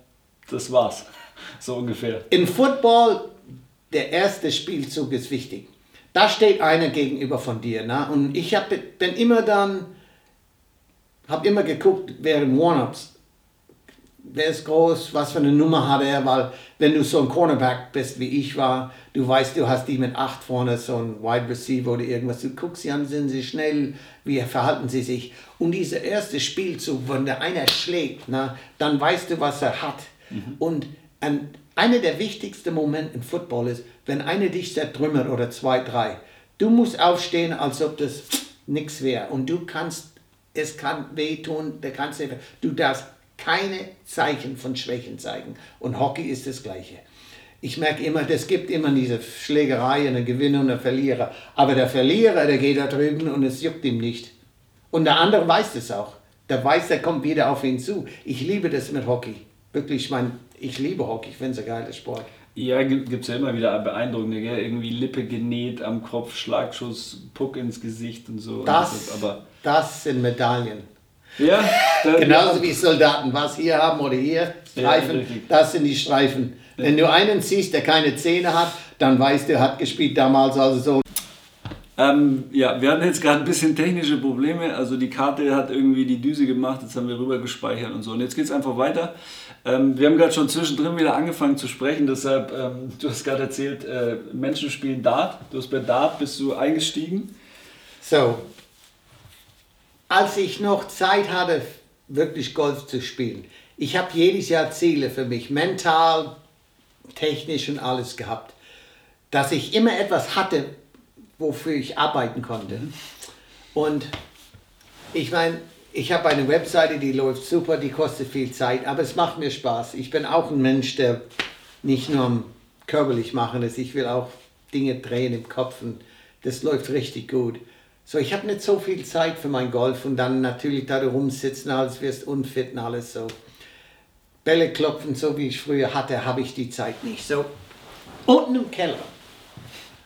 Das war's. (laughs) So ungefähr. In Football, der erste Spielzug ist wichtig da steht einer gegenüber von dir. Ne? Und ich hab, bin immer dann, habe immer geguckt während Warm-Ups, wer ist groß, was für eine Nummer hat er, weil wenn du so ein Cornerback bist, wie ich war, du weißt, du hast die mit acht vorne, so ein Wide Receiver oder irgendwas, du guckst sie an, sind sie schnell, wie verhalten sie sich. Und dieser erste Spielzug, wenn der einer schlägt, na, dann weißt du, was er hat. Mhm. Und ein, einer der wichtigsten Momente im Football ist, wenn einer dich zertrümmert oder zwei, drei. Du musst aufstehen, als ob das nichts wäre. Und du kannst es kann wehtun, der kannst nicht, du darfst keine Zeichen von Schwächen zeigen. Und Hockey ist das Gleiche. Ich merke immer, es gibt immer diese Schlägerei, einen Gewinner und einen Verlierer. Aber der Verlierer, der geht da drüben und es juckt ihm nicht. Und der andere weiß das auch. Der weiß, der kommt wieder auf ihn zu. Ich liebe das mit Hockey. Wirklich, ich meine, ich liebe Hockey, ich finde es ein geiler Sport. Ja, gibt es ja immer wieder beeindruckende, gell? irgendwie Lippe genäht am Kopf, Schlagschuss, Puck ins Gesicht und so. Das, und das, aber das sind Medaillen. Ja, genauso wie Soldaten, was hier haben oder hier, Streifen, ja, das sind die Streifen. Ja. Wenn du einen siehst, der keine Zähne hat, dann weißt du, er hat gespielt damals also so. Ähm, ja, wir hatten jetzt gerade ein bisschen technische Probleme. Also die Karte hat irgendwie die Düse gemacht, jetzt haben wir rüber gespeichert und so. Und jetzt geht es einfach weiter. Ähm, wir haben gerade schon zwischendrin wieder angefangen zu sprechen, deshalb, ähm, du hast gerade erzählt, äh, Menschen spielen Dart. Du hast bei Dart bist du eingestiegen. So, als ich noch Zeit hatte, wirklich Golf zu spielen, ich habe jedes Jahr Ziele für mich, mental, technisch und alles gehabt, dass ich immer etwas hatte, wofür ich arbeiten konnte. Und ich meine, ich habe eine Webseite, die läuft super, die kostet viel Zeit, aber es macht mir Spaß. Ich bin auch ein Mensch, der nicht nur körperlich machen ist, ich will auch Dinge drehen im Kopf und das läuft richtig gut. So, ich habe nicht so viel Zeit für mein Golf und dann natürlich da rumsitzen, als wirst unfit und alles so. Bälle klopfen, so wie ich früher hatte, habe ich die Zeit nicht. So, unten im Keller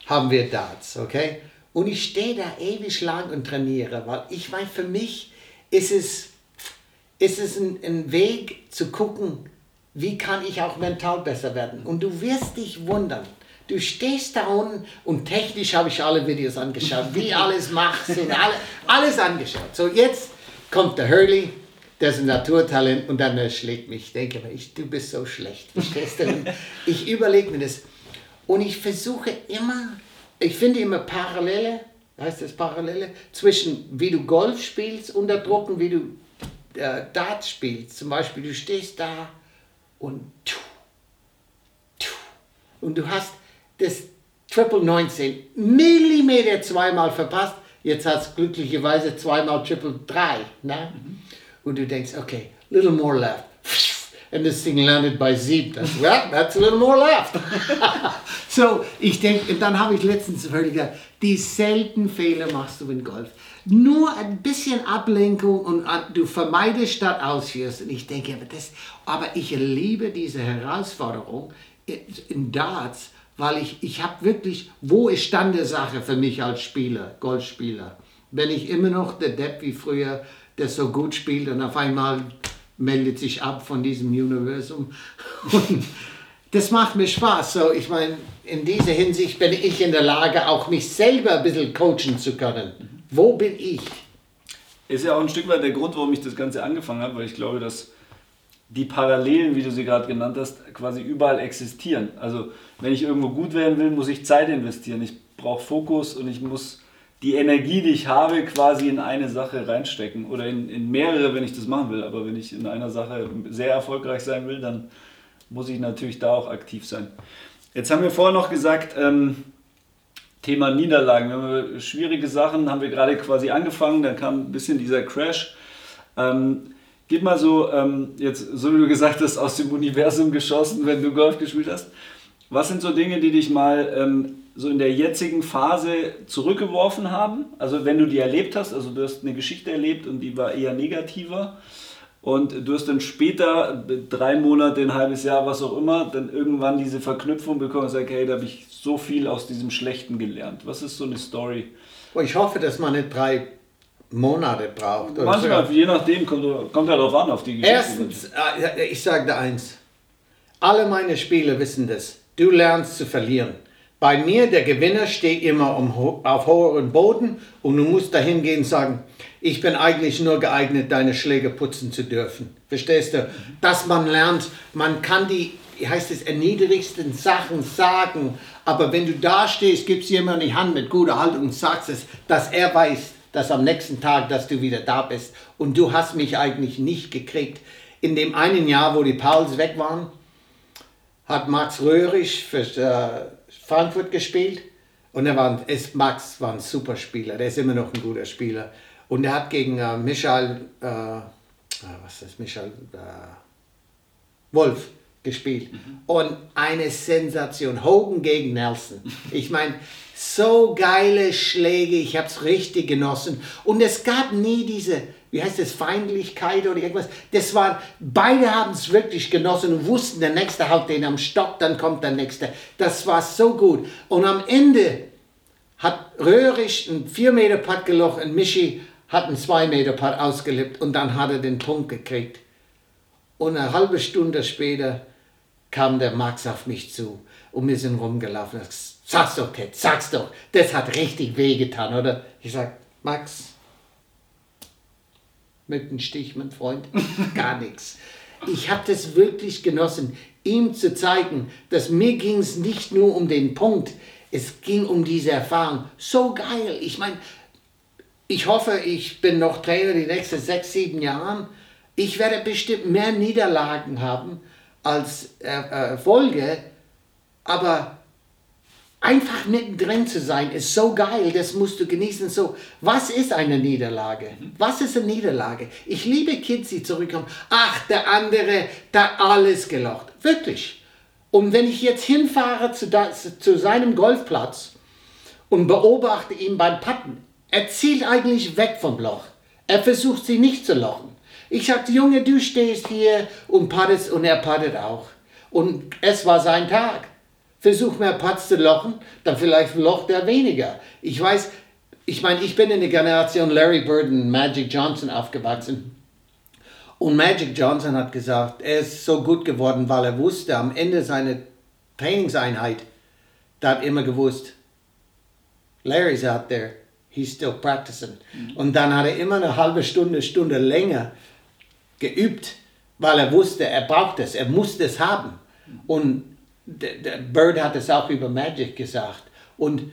haben wir Darts, okay? Und ich stehe da ewig lang und trainiere, weil ich meine, für mich ist es, ist es ein, ein Weg zu gucken, wie kann ich auch mental besser werden. Und du wirst dich wundern. Du stehst da unten und technisch habe ich alle Videos angeschaut, wie alles machst und alle, alles angeschaut. So, jetzt kommt der Hurley, der ist ein Naturtalent und dann schlägt mich. Ich denke mir, ich, du bist so schlecht. Verstehst du? (laughs) Ich überlege mir das und ich versuche immer, ich finde immer Parallele heißt das Parallele, zwischen wie du Golf spielst unter Druck und wie du äh, Dart spielst. Zum Beispiel, du stehst da und tu, tu, und du hast das Triple 19 Millimeter zweimal verpasst. Jetzt hast du glücklicherweise zweimal Triple 3. Ne? Mhm. Und du denkst, okay, little more left and this thing landed by Sieb. That's, well, that's a little more left. (laughs) so, ich denke, dann habe ich letztens völlig gesagt, die selten Fehler machst du in Golf. Nur ein bisschen Ablenkung und du vermeidest statt ausführst. Und ich denke, aber, das, aber ich liebe diese Herausforderung in Darts, weil ich, ich habe wirklich, wo ist Stand der Sache für mich als Spieler, Golfspieler? Wenn ich immer noch der Depp wie früher, der so gut spielt und auf einmal meldet sich ab von diesem Universum. (laughs) Und das macht mir Spaß. So, ich meine, in dieser Hinsicht bin ich in der Lage, auch mich selber ein bisschen coachen zu können. Wo bin ich? Ist ja auch ein Stück weit der Grund, warum ich das Ganze angefangen habe, weil ich glaube, dass die Parallelen, wie du sie gerade genannt hast, quasi überall existieren. Also wenn ich irgendwo gut werden will, muss ich Zeit investieren. Ich brauche Fokus und ich muss die Energie, die ich habe, quasi in eine Sache reinstecken oder in, in mehrere, wenn ich das machen will. Aber wenn ich in einer Sache sehr erfolgreich sein will, dann muss ich natürlich da auch aktiv sein. Jetzt haben wir vorher noch gesagt, ähm, Thema Niederlagen. Wenn wir schwierige Sachen haben wir gerade quasi angefangen, dann kam ein bisschen dieser Crash. Ähm, gib mal so, ähm, jetzt, so wie du gesagt hast, aus dem Universum geschossen, wenn du Golf gespielt hast. Was sind so Dinge, die dich mal ähm, so in der jetzigen Phase zurückgeworfen haben? Also wenn du die erlebt hast, also du hast eine Geschichte erlebt und die war eher negativer und du hast dann später, drei Monate, ein halbes Jahr, was auch immer, dann irgendwann diese Verknüpfung bekommen und sagst, hey, da habe ich so viel aus diesem Schlechten gelernt. Was ist so eine Story? Ich hoffe, dass man nicht drei Monate braucht. Manchmal, so. je nachdem, kommt, kommt ja darauf an, auf die Geschichte. Erstens, äh, ich sage dir eins, alle meine Spieler wissen das, du lernst zu verlieren. Bei mir, der Gewinner steht immer um, auf hohem Boden und du musst dahin gehen und sagen, ich bin eigentlich nur geeignet, deine Schläge putzen zu dürfen. Verstehst du? Dass man lernt, man kann die, heißt es, erniedrigsten Sachen sagen, aber wenn du da stehst, gibst jemand die Hand mit guter Haltung und sagst es, dass er weiß, dass am nächsten Tag, dass du wieder da bist. Und du hast mich eigentlich nicht gekriegt. In dem einen Jahr, wo die Pauls weg waren, hat Max Röhrig für äh, Frankfurt gespielt und er war, ist, Max war ein super Spieler, der ist immer noch ein guter Spieler. Und er hat gegen äh, Michael, äh, was ist Michael, äh, Wolf gespielt. Mhm. Und eine Sensation. Hogan gegen Nelson. Ich meine, so geile Schläge, ich habe es richtig genossen. Und es gab nie diese, wie heißt das, Feindlichkeit oder irgendwas. Das war, beide haben es wirklich genossen und wussten, der Nächste haut den am Stock, dann kommt der Nächste. Das war so gut. Und am Ende hat Röhrig einen 4 Meter Putt gelocht und Michi hat einen 2 Meter Putt ausgelebt und dann hat er den Punkt gekriegt. Und eine halbe Stunde später kam der Max auf mich zu und wir sind rumgelaufen. Sag's doch, Ted, sag's doch. Das hat richtig wehgetan, oder? Ich sag, Max, mit einem Stich, mein Freund, (laughs) gar nichts. Ich habe das wirklich genossen, ihm zu zeigen, dass mir ging es nicht nur um den Punkt, es ging um diese Erfahrung. So geil. Ich meine, ich hoffe, ich bin noch Trainer die nächsten sechs, sieben Jahre. Ich werde bestimmt mehr Niederlagen haben als Erfolge, aber einfach mittendrin zu sein ist so geil, das musst du genießen. So, was ist eine Niederlage? Was ist eine Niederlage? Ich liebe Kids, die zurückkommen. Ach, der andere, da alles gelocht. Wirklich. Und wenn ich jetzt hinfahre zu, das, zu seinem Golfplatz und beobachte ihn beim Patten, er zielt eigentlich weg vom Loch. Er versucht sie nicht zu lochen. Ich sagte, Junge, du stehst hier und paddest und er paddet auch. Und es war sein Tag. Versuch mehr Putts zu lochen, dann vielleicht locht er weniger. Ich weiß, ich meine, ich bin in der Generation Larry Bird und Magic Johnson aufgewachsen. Und Magic Johnson hat gesagt, er ist so gut geworden, weil er wusste, am Ende seiner Trainingseinheit, da hat immer gewusst, Larry's out there, he's still practicing. Mhm. Und dann hat er immer eine halbe Stunde, Stunde länger geübt, weil er wusste, er braucht es, er muss es haben. Und der, der Bird hat es auch über Magic gesagt. Und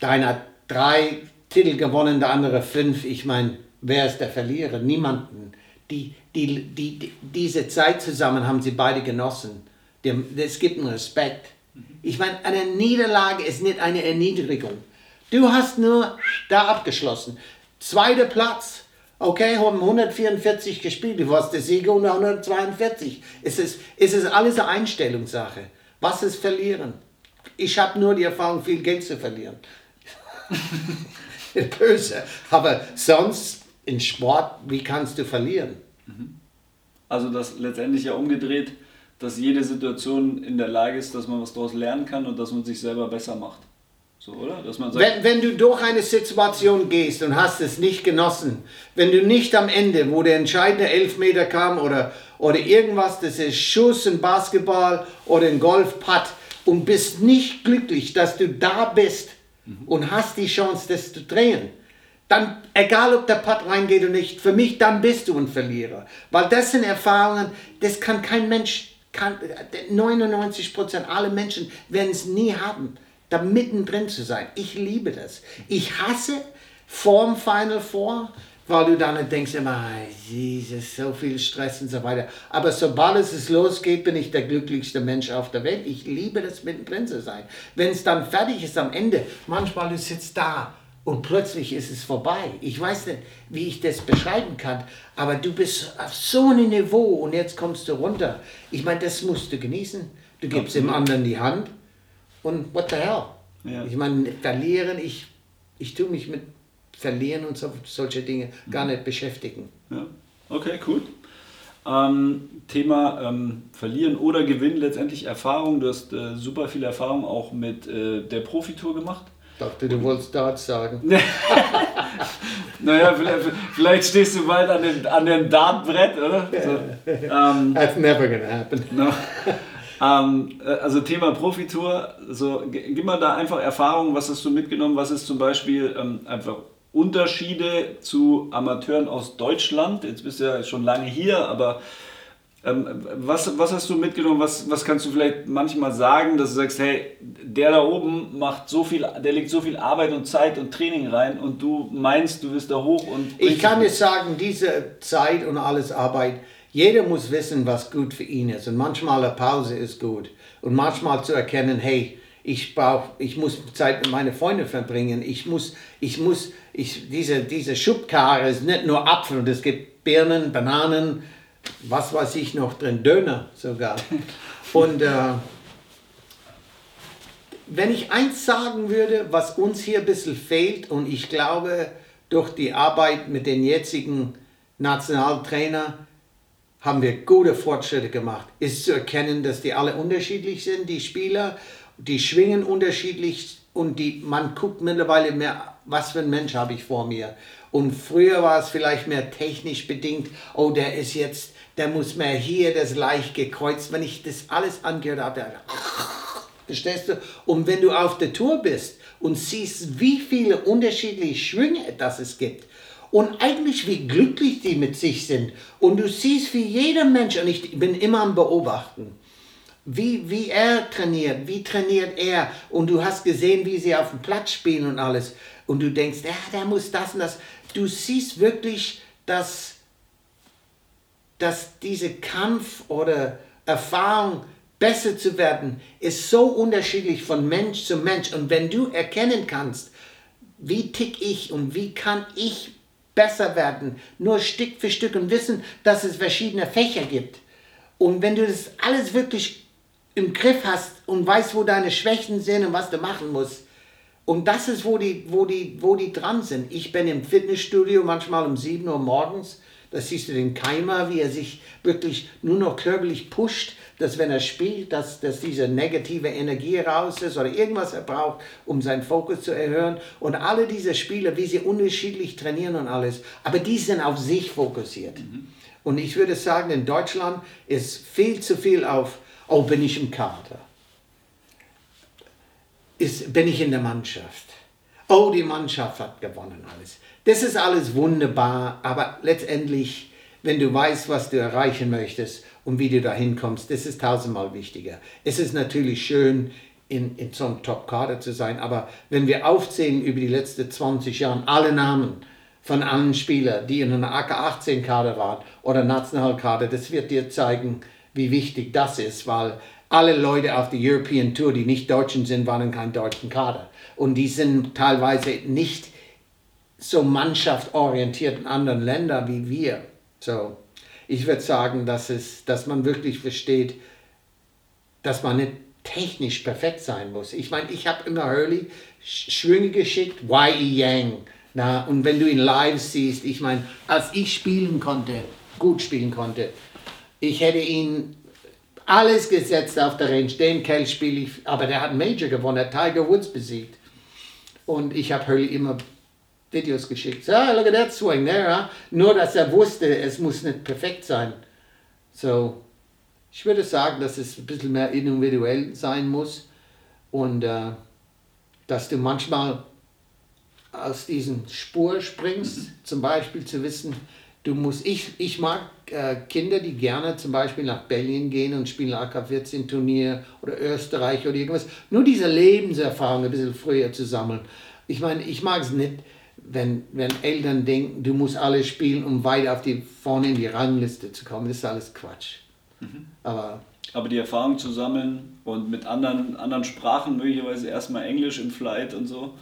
deiner hat drei Titel gewonnen, der andere fünf. Ich meine, wer ist der Verlierer? Niemanden. Die, die, die, die, diese Zeit zusammen haben sie beide genossen. Es gibt einen Respekt. Ich meine, eine Niederlage ist nicht eine Erniedrigung. Du hast nur da abgeschlossen. Zweiter Platz. Okay, haben 144 gespielt, du warst der Sieger und 142. Es ist, es ist alles eine Einstellungssache. Was ist verlieren? Ich habe nur die Erfahrung, viel Geld zu verlieren. (laughs) Böse. Aber sonst in Sport, wie kannst du verlieren? Also das letztendlich ja umgedreht, dass jede Situation in der Lage ist, dass man was daraus lernen kann und dass man sich selber besser macht. So, oder? Dass man sagt, wenn, wenn du durch eine Situation gehst und hast es nicht genossen, wenn du nicht am Ende, wo der entscheidende Elfmeter kam oder, oder irgendwas, das ist Schuss im Basketball oder ein Golfputt und bist nicht glücklich, dass du da bist mhm. und hast die Chance, das zu drehen, dann, egal ob der Putt reingeht oder nicht, für mich, dann bist du ein Verlierer. Weil das sind Erfahrungen, das kann kein Mensch, kann, 99 Prozent aller Menschen werden es nie haben da mittendrin zu sein. Ich liebe das. Ich hasse vorm Final Four, weil du dann denkst immer, Jesus, so viel Stress und so weiter. Aber sobald es losgeht, bin ich der glücklichste Mensch auf der Welt. Ich liebe das, mittendrin zu sein. Wenn es dann fertig ist am Ende, manchmal ist es da und plötzlich ist es vorbei. Ich weiß nicht, wie ich das beschreiben kann, aber du bist auf so einem Niveau und jetzt kommst du runter. Ich meine, das musst du genießen. Du gibst dem anderen die Hand und what the hell? Ja. Ich meine, verlieren, ich, ich tue mich mit Verlieren und so, solche Dinge gar nicht beschäftigen. Ja. Okay, cool. Ähm, Thema ähm, Verlieren oder Gewinnen, letztendlich Erfahrung. Du hast äh, super viel Erfahrung auch mit äh, der Profitour gemacht. Ich dachte, du wolltest Darts sagen. (laughs) naja, vielleicht, vielleicht, stehst du bald an dem, an dem Dartbrett, oder? So, ähm, That's never gonna happen. No. (laughs) Ähm, äh, also Thema Profitour, so, gib mal da einfach Erfahrungen, was hast du mitgenommen, was ist zum Beispiel ähm, einfach Unterschiede zu Amateuren aus Deutschland? Jetzt bist du ja schon lange hier, aber ähm, was, was hast du mitgenommen? Was, was kannst du vielleicht manchmal sagen, dass du sagst, hey, der da oben macht so viel, der legt so viel Arbeit und Zeit und Training rein und du meinst, du bist da hoch und. Ich kann dir sagen, diese Zeit und alles Arbeit jeder muss wissen, was gut für ihn ist. Und manchmal eine Pause ist gut. Und manchmal zu erkennen, hey, Ich brauche, ich muss Zeit mit meinen Freunden verbringen. Ich muss, ich muss, ich, diese, diese Schubkarre ist nicht nur Apfel, und es gibt Birnen, Bananen, was weiß ich noch drin, Döner sogar. (laughs) Und äh, wenn ich eins sagen würde, was uns hier ein bisschen fehlt, und ich glaube, durch die Arbeit mit den jetzigen Nationaltrainer haben wir gute Fortschritte gemacht, ist zu erkennen, dass die alle unterschiedlich sind, die Spieler, die schwingen unterschiedlich und die, man guckt mittlerweile mehr, was für ein Mensch habe ich vor mir. Und früher war es vielleicht mehr technisch bedingt, oh, der ist jetzt, der muss mehr hier das leicht gekreuzt. Wenn ich das alles angehört habe, verstehst du? Und wenn du auf der Tour bist und siehst, wie viele unterschiedliche Schwünge das es gibt, und eigentlich wie glücklich die mit sich sind. Und du siehst, wie jeder Mensch, und ich bin immer am Beobachten, wie, wie er trainiert, wie trainiert er. Und du hast gesehen, wie sie auf dem Platz spielen und alles. Und du denkst, ja, der muss das und das. Du siehst wirklich, dass, dass dieser Kampf oder Erfahrung besser zu werden, ist so unterschiedlich von Mensch zu Mensch. Und wenn du erkennen kannst, wie tick ich und wie kann ich besser werden, nur Stück für Stück und wissen, dass es verschiedene Fächer gibt. Und wenn du das alles wirklich im Griff hast und weißt, wo deine Schwächen sind und was du machen musst, und das ist, wo die, wo die, wo die dran sind. Ich bin im Fitnessstudio manchmal um 7 Uhr morgens. Da siehst du den Keimer, wie er sich wirklich nur noch körperlich pusht, dass wenn er spielt, dass, dass diese negative Energie raus ist oder irgendwas er braucht, um seinen Fokus zu erhöhen. Und alle diese Spieler, wie sie unterschiedlich trainieren und alles, aber die sind auf sich fokussiert. Mhm. Und ich würde sagen, in Deutschland ist viel zu viel auf, oh, bin ich im Kader? Ist, bin ich in der Mannschaft? Oh, die Mannschaft hat gewonnen alles. Das ist alles wunderbar, aber letztendlich, wenn du weißt, was du erreichen möchtest und wie du dahin kommst, das ist tausendmal wichtiger. Es ist natürlich schön, in, in so einem Top-Kader zu sein, aber wenn wir aufzählen über die letzten 20 Jahre alle Namen von allen Spielern, die in einer AK-18-Kader waren oder Nationalkader, das wird dir zeigen, wie wichtig das ist, weil alle Leute auf der European Tour, die nicht Deutschen sind, waren in keinem deutschen Kader. Und die sind teilweise nicht so mannschaftorientiert in anderen Ländern wie wir. So, ich würde sagen, dass, es, dass man wirklich versteht, dass man nicht technisch perfekt sein muss. Ich meine, ich habe immer Hurley Schwünge geschickt, Y.E. Yang. Na, und wenn du ihn live siehst, ich meine, als ich spielen konnte, gut spielen konnte, ich hätte ihn alles gesetzt auf der Range. Den Kell spiele ich, aber der hat Major gewonnen, hat Tiger Woods besiegt. Und ich habe Hurley immer Videos geschickt. So, look at that swing there. Huh? Nur, dass er wusste, es muss nicht perfekt sein. So, ich würde sagen, dass es ein bisschen mehr individuell sein muss und äh, dass du manchmal aus diesen Spur springst, zum Beispiel zu wissen, du musst, ich, ich mag äh, Kinder, die gerne zum Beispiel nach Berlin gehen und spielen AK-14-Turnier oder Österreich oder irgendwas, nur diese Lebenserfahrung ein bisschen früher zu sammeln. Ich meine, ich mag es nicht, wenn, wenn Eltern denken, du musst alles spielen, um weiter auf die, vorne in die Rangliste zu kommen, das ist alles Quatsch. Mhm. Aber, Aber die Erfahrung zu sammeln und mit anderen, anderen Sprachen, möglicherweise erstmal Englisch im Flight und so,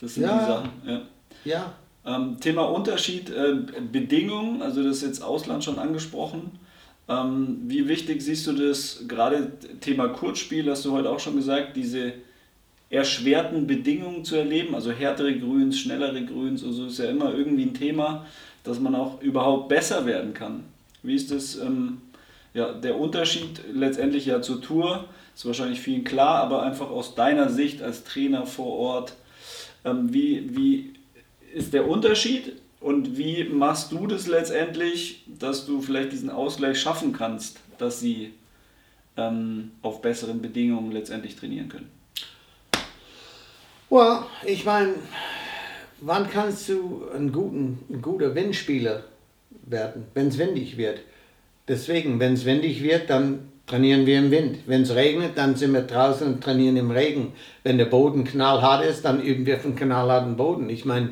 das sind ja, die Sachen. Ja. ja. Ähm, Thema Unterschied, äh, Bedingungen, also das ist jetzt Ausland schon angesprochen. Ähm, wie wichtig siehst du das, gerade Thema Kurzspiel, hast du heute auch schon gesagt, diese erschwerten Bedingungen zu erleben, also härtere Grüns, schnellere Grüns, also ist ja immer irgendwie ein Thema, dass man auch überhaupt besser werden kann. Wie ist das, ähm, ja, der Unterschied letztendlich ja zur Tour, ist wahrscheinlich vielen klar, aber einfach aus deiner Sicht als Trainer vor Ort, ähm, wie, wie ist der Unterschied und wie machst du das letztendlich, dass du vielleicht diesen Ausgleich schaffen kannst, dass sie ähm, auf besseren Bedingungen letztendlich trainieren können? Well, ich meine, wann kannst du ein, guten, ein guter Windspieler werden, wenn es windig wird? Deswegen, wenn es windig wird, dann trainieren wir im Wind. Wenn es regnet, dann sind wir draußen und trainieren im Regen. Wenn der Boden knallhart ist, dann üben wir vom knallharten Boden. Ich meine,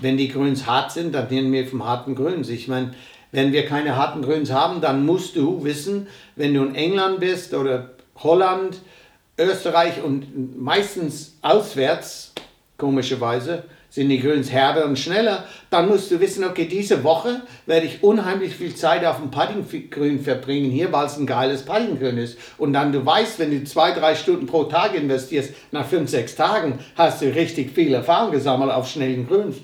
wenn die Grüns hart sind, dann trainieren wir vom harten Grüns. Ich meine, wenn wir keine harten Grüns haben, dann musst du wissen, wenn du in England bist oder Holland, Österreich und meistens auswärts, komischerweise, sind die Grüns härter und schneller, dann musst du wissen, okay, diese Woche werde ich unheimlich viel Zeit auf dem Paddinggrün verbringen hier, weil es ein geiles Paddinggrün ist. Und dann du weißt, wenn du zwei, drei Stunden pro Tag investierst, nach fünf, sechs Tagen hast du richtig viel Erfahrung gesammelt auf schnellen Grüns.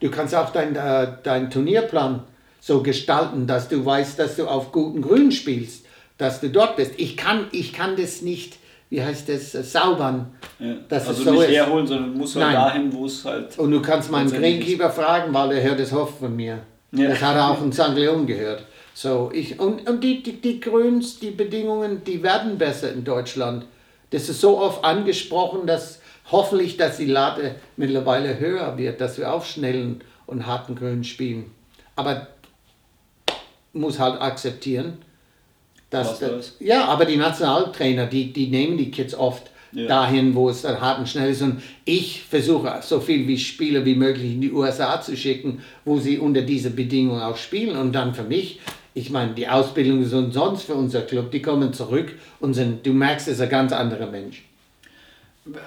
Du kannst auch deinen äh, dein Turnierplan so gestalten, dass du weißt, dass du auf guten Grün spielst, dass du dort bist. Ich kann, ich kann das nicht wie heißt das, äh, saubern. Ja. also so nicht ist. herholen, sondern muss halt Nein. dahin, wo es halt. Und du kannst meinen Greenkeeper fragen, weil er hört es oft von mir. Ja. Das hat er auch in St. Leon gehört. So, ich, und und die, die, die Grüns, die Bedingungen, die werden besser in Deutschland. Das ist so oft angesprochen, dass hoffentlich, dass die Lade mittlerweile höher wird, dass wir auf schnellen und harten Grün spielen. Aber muss halt akzeptieren, dass das, ja, aber die Nationaltrainer, die, die nehmen die Kids oft ja. dahin, wo es dann hart und schnell ist. Und ich versuche so viel wie Spieler wie möglich in die USA zu schicken, wo sie unter diese Bedingungen auch spielen. Und dann für mich, ich meine, die Ausbildung ist umsonst für unser Club. Die kommen zurück und sind, du merkst, es ist ein ganz anderer Mensch.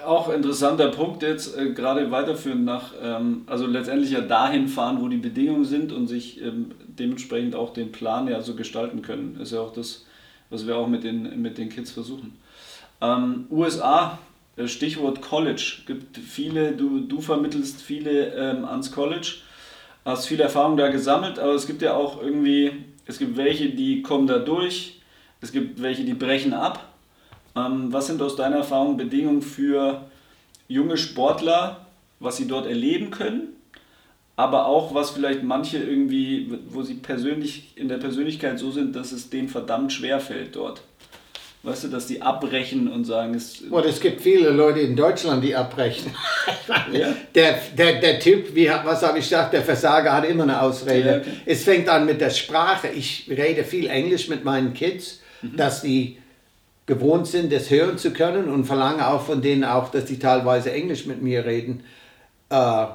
Auch interessanter Punkt jetzt, äh, gerade weiterführend nach, ähm, also letztendlich ja dahin fahren, wo die Bedingungen sind und sich ähm, dementsprechend auch den Plan ja so gestalten können. Ist ja auch das, was wir auch mit den, mit den Kids versuchen. Ähm, USA, äh, Stichwort College. Gibt viele, du, du vermittelst viele ähm, ans College, hast viel Erfahrung da gesammelt, aber es gibt ja auch irgendwie, es gibt welche, die kommen da durch, es gibt welche, die brechen ab. Ähm, was sind aus deiner Erfahrung Bedingungen für junge Sportler, was sie dort erleben können? Aber auch was vielleicht manche irgendwie, wo sie persönlich in der Persönlichkeit so sind, dass es denen verdammt schwer fällt dort. Weißt du, dass die abbrechen und sagen, es. Oh, es gibt viele Leute in Deutschland, die abbrechen. (laughs) ja. der, der, der Typ, wie, was habe ich gesagt, der Versager hat immer eine Ausrede. Ja, okay. Es fängt an mit der Sprache. Ich rede viel Englisch mit meinen Kids, mhm. dass die gewohnt sind, das hören zu können und verlange auch von denen auch, dass die teilweise Englisch mit mir reden. Äh,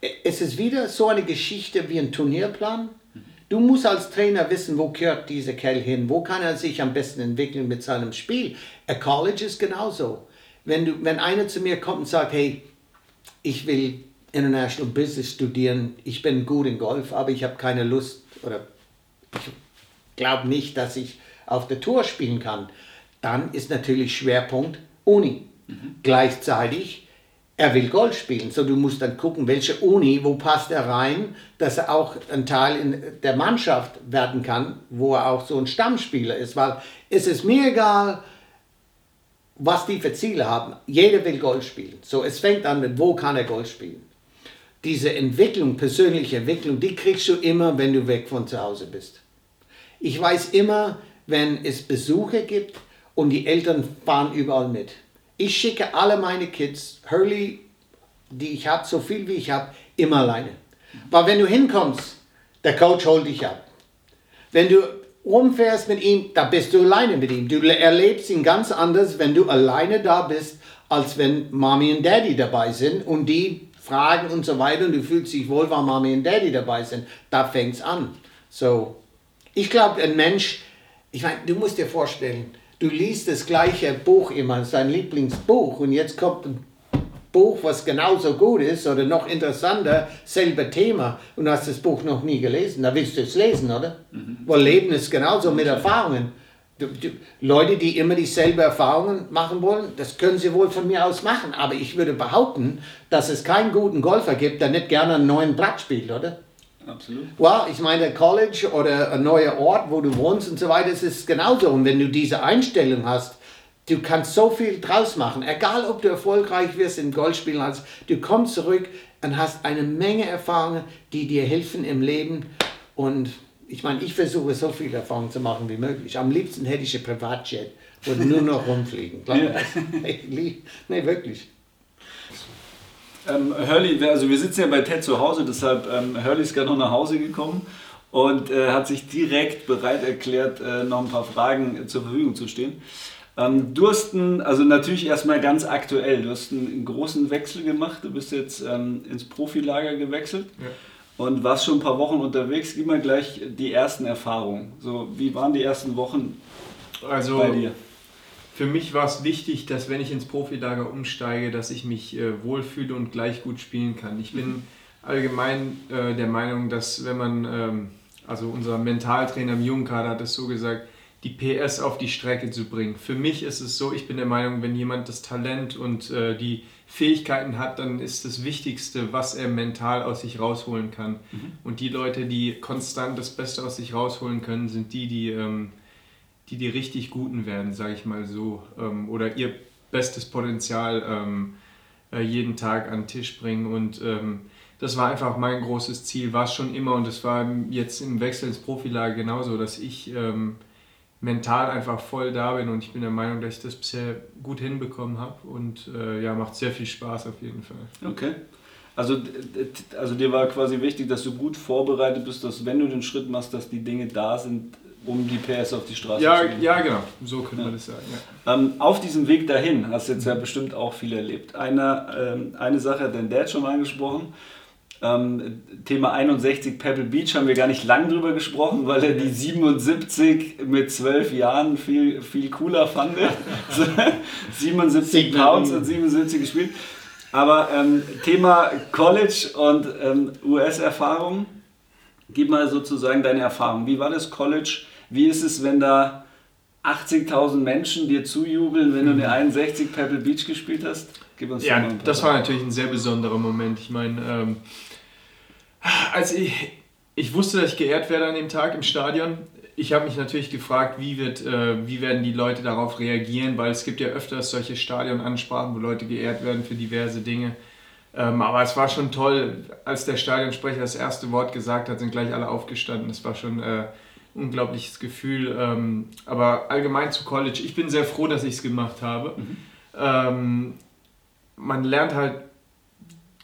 es ist wieder so eine Geschichte wie ein Turnierplan. Du musst als Trainer wissen, wo gehört dieser Kerl hin, wo kann er sich am besten entwickeln mit seinem Spiel. A College ist genauso. Wenn, du, wenn einer zu mir kommt und sagt, hey, ich will International Business studieren, ich bin gut in Golf, aber ich habe keine Lust oder ich glaube nicht, dass ich auf der Tour spielen kann, dann ist natürlich Schwerpunkt Uni. Mhm. Gleichzeitig er will Golf spielen. So, du musst dann gucken, welche Uni, wo passt er rein, dass er auch ein Teil in der Mannschaft werden kann, wo er auch so ein Stammspieler ist. Weil es ist mir egal, was die für Ziele haben. Jeder will Golf spielen. So, es fängt an mit, wo kann er Golf spielen. Diese Entwicklung, persönliche Entwicklung, die kriegst du immer, wenn du weg von zu Hause bist. Ich weiß immer, wenn es Besuche gibt und die Eltern fahren überall mit ich schicke alle meine Kids, Hurley, die ich habe, so viel wie ich habe, immer alleine. Weil wenn du hinkommst, der Coach holt dich ab. Wenn du rumfährst mit ihm, da bist du alleine mit ihm. Du erlebst ihn ganz anders, wenn du alleine da bist, als wenn Mami und Daddy dabei sind und die fragen und so weiter und du fühlst dich wohl, weil Mami und Daddy dabei sind. Da fängt es an. So, ich glaube, ein Mensch, ich meine, du musst dir vorstellen, du liest das gleiche Buch immer, sein Lieblingsbuch, und jetzt kommt ein Buch, was genauso gut ist oder noch interessanter, selbe Thema, und du hast das Buch noch nie gelesen. Da willst du es lesen, oder? Mhm. Weil Leben ist genauso mit Erfahrungen. Du, du, Leute, die immer dieselbe Erfahrungen machen wollen, das können sie wohl von mir aus machen. Aber ich würde behaupten, dass es keinen guten Golfer gibt, der nicht gerne einen neuen Blatt spielt, oder? Absolut. Well, ich meine, College oder ein neuer Ort, wo du wohnst und so weiter, das ist genauso. Und wenn du diese Einstellung hast, du kannst so viel draus machen. Egal, ob du erfolgreich wirst in Golfspielen, also, du kommst zurück und hast eine Menge Erfahrungen, die dir helfen im Leben. Und ich meine, ich versuche so viel Erfahrung zu machen wie möglich. Am liebsten hätte ich ein Privatjet und nur noch rumfliegen. Glaub ja. (laughs) nee, wirklich. Ähm, Hurley, also wir sitzen ja bei Ted zu Hause, deshalb ähm, Hurley ist gerade noch nach Hause gekommen und äh, hat sich direkt bereit erklärt, äh, noch ein paar Fragen zur Verfügung zu stehen. Ähm, du hast einen, also natürlich erstmal ganz aktuell, du hast einen, großen Wechsel gemacht, du bist jetzt ähm, ins Profilager gewechselt ja. und warst schon ein paar Wochen unterwegs. Gib mal gleich die ersten Erfahrungen. So, wie waren die ersten Wochen also, bei dir? Für mich war es wichtig, dass wenn ich ins Profilager umsteige, dass ich mich äh, wohlfühle und gleich gut spielen kann. Ich bin mhm. allgemein äh, der Meinung, dass wenn man, ähm, also unser Mentaltrainer im Jugendkader hat es so gesagt, die PS auf die Strecke zu bringen. Für mich ist es so, ich bin der Meinung, wenn jemand das Talent und äh, die Fähigkeiten hat, dann ist das Wichtigste, was er mental aus sich rausholen kann. Mhm. Und die Leute, die konstant das Beste aus sich rausholen können, sind die, die, ähm, die, die richtig Guten werden, sage ich mal so. Ähm, oder ihr bestes Potenzial ähm, äh, jeden Tag an den Tisch bringen. Und ähm, das war einfach mein großes Ziel, war es schon immer. Und es war jetzt im Wechsel ins Profilager genauso, dass ich ähm, mental einfach voll da bin und ich bin der Meinung, dass ich das bisher gut hinbekommen habe und äh, ja, macht sehr viel Spaß auf jeden Fall. Okay. Also, also dir war quasi wichtig, dass du gut vorbereitet bist, dass wenn du den Schritt machst, dass die Dinge da sind, um die PS auf die Straße ja, zu bringen. Ja, genau, so könnte ja. man das sagen. Ja. Ähm, auf diesem Weg dahin hast du jetzt ja bestimmt auch viel erlebt. Eine, ähm, eine Sache hat dein Dad schon mal angesprochen ähm, Thema 61 Pebble Beach haben wir gar nicht lang drüber gesprochen, weil er die 77 mit 12 Jahren viel, viel cooler fand. (laughs) 77 Pounds und 77 gespielt. Aber ähm, Thema College und ähm, US-Erfahrung, gib mal sozusagen deine Erfahrung. Wie war das College? Wie ist es, wenn da 80.000 Menschen dir zujubeln, wenn du eine 61 Pebble Beach gespielt hast? Gib uns ja, das war natürlich ein sehr besonderer Moment. Ich meine, ähm, als ich, ich wusste, dass ich geehrt werde an dem Tag im Stadion, ich habe mich natürlich gefragt, wie, wird, äh, wie werden die Leute darauf reagieren, weil es gibt ja öfters solche Stadionansprachen, wo Leute geehrt werden für diverse Dinge. Ähm, aber es war schon toll, als der Stadionsprecher das erste Wort gesagt hat, sind gleich alle aufgestanden. Das war schon äh, ein unglaubliches Gefühl. Ähm, aber allgemein zu College, ich bin sehr froh, dass ich es gemacht habe. Mhm. Ähm, man lernt halt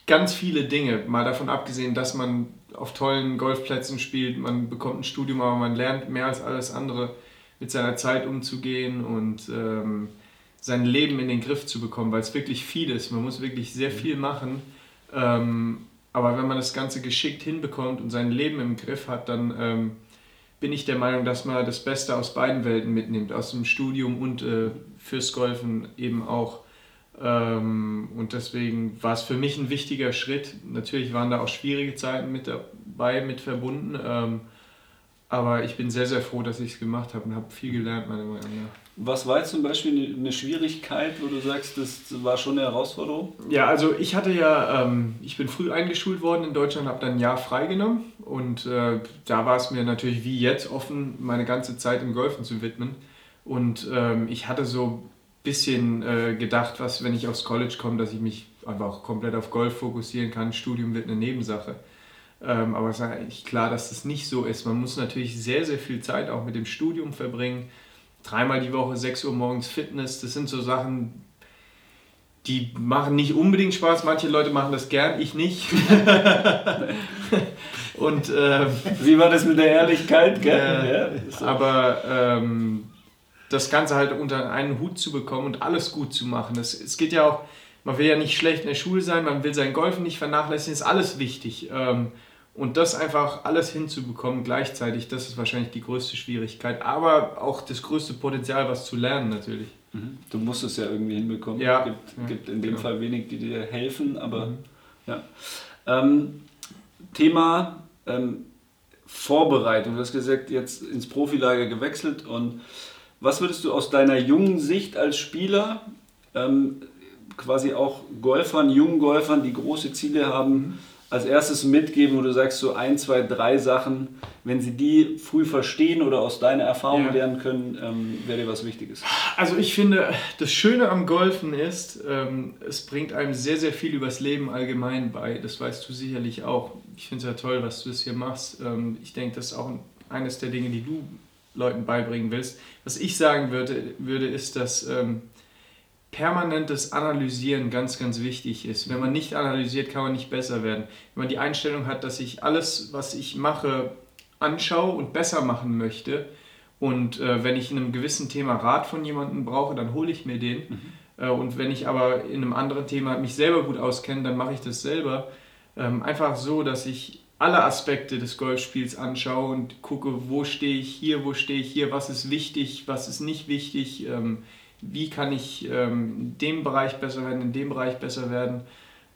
ganz viele Dinge, mal davon abgesehen, dass man auf tollen Golfplätzen spielt, man bekommt ein Studium, aber man lernt mehr als alles andere mit seiner Zeit umzugehen und ähm, sein Leben in den Griff zu bekommen, weil es wirklich viel ist. Man muss wirklich sehr mhm. viel machen. Ähm, aber wenn man das Ganze geschickt hinbekommt und sein Leben im Griff hat, dann ähm, bin ich der Meinung, dass man das Beste aus beiden Welten mitnimmt, aus dem Studium und äh, fürs Golfen eben auch. Ähm, und deswegen war es für mich ein wichtiger Schritt. Natürlich waren da auch schwierige Zeiten mit dabei, mit verbunden. Ähm, aber ich bin sehr, sehr froh, dass ich es gemacht habe und habe viel gelernt, meiner Meinung nach. Was war jetzt zum Beispiel eine Schwierigkeit, wo du sagst, das war schon eine Herausforderung? Ja, also ich hatte ja, ähm, ich bin früh eingeschult worden in Deutschland, habe dann ein Jahr freigenommen und äh, da war es mir natürlich wie jetzt offen, meine ganze Zeit im Golfen zu widmen. Und ähm, ich hatte so bisschen äh, gedacht, was, wenn ich aufs College komme, dass ich mich einfach komplett auf Golf fokussieren kann. Studium wird eine Nebensache. Ähm, aber es ist eigentlich klar, dass das nicht so ist. Man muss natürlich sehr, sehr viel Zeit auch mit dem Studium verbringen. Dreimal die Woche, 6 Uhr morgens Fitness, das sind so Sachen, die machen nicht unbedingt Spaß. Manche Leute machen das gern, ich nicht. (laughs) Und ähm, wie war das mit der Ehrlichkeit? Gell? Äh, ja, so. Aber ähm, das Ganze halt unter einen Hut zu bekommen und alles gut zu machen. Es, es geht ja auch, man will ja nicht schlecht in der Schule sein, man will sein Golfen nicht vernachlässigen, ist alles wichtig. Ähm, und das einfach alles hinzubekommen gleichzeitig, das ist wahrscheinlich die größte Schwierigkeit, aber auch das größte Potenzial, was zu lernen natürlich. Mhm. Du musst es ja irgendwie hinbekommen. Ja. Es gibt, ja, gibt in dem genau. Fall wenig, die dir helfen, aber mhm. ja. Ähm, Thema ähm, Vorbereitung. Du hast gesagt, jetzt ins Profilager gewechselt und was würdest du aus deiner jungen Sicht als Spieler, ähm, quasi auch Golfern, jungen Golfern, die große Ziele haben, als erstes mitgeben, wo du sagst, so ein, zwei, drei Sachen, wenn sie die früh verstehen oder aus deiner Erfahrung ja. lernen können, ähm, wäre dir was Wichtiges? Also ich finde, das Schöne am Golfen ist, ähm, es bringt einem sehr, sehr viel übers Leben allgemein bei. Das weißt du sicherlich auch. Ich finde es ja toll, was du das hier machst. Ähm, ich denke, das ist auch eines der Dinge, die du Leuten beibringen willst. Was ich sagen würde, würde ist, dass ähm, permanentes Analysieren ganz, ganz wichtig ist. Wenn man nicht analysiert, kann man nicht besser werden. Wenn man die Einstellung hat, dass ich alles, was ich mache, anschaue und besser machen möchte und äh, wenn ich in einem gewissen Thema Rat von jemandem brauche, dann hole ich mir den. Mhm. Äh, und wenn ich aber in einem anderen Thema mich selber gut auskenne, dann mache ich das selber. Ähm, einfach so, dass ich alle Aspekte des Golfspiels anschaue und gucke, wo stehe ich hier, wo stehe ich hier, was ist wichtig, was ist nicht wichtig, ähm, wie kann ich ähm, in dem Bereich besser werden, in dem Bereich besser werden.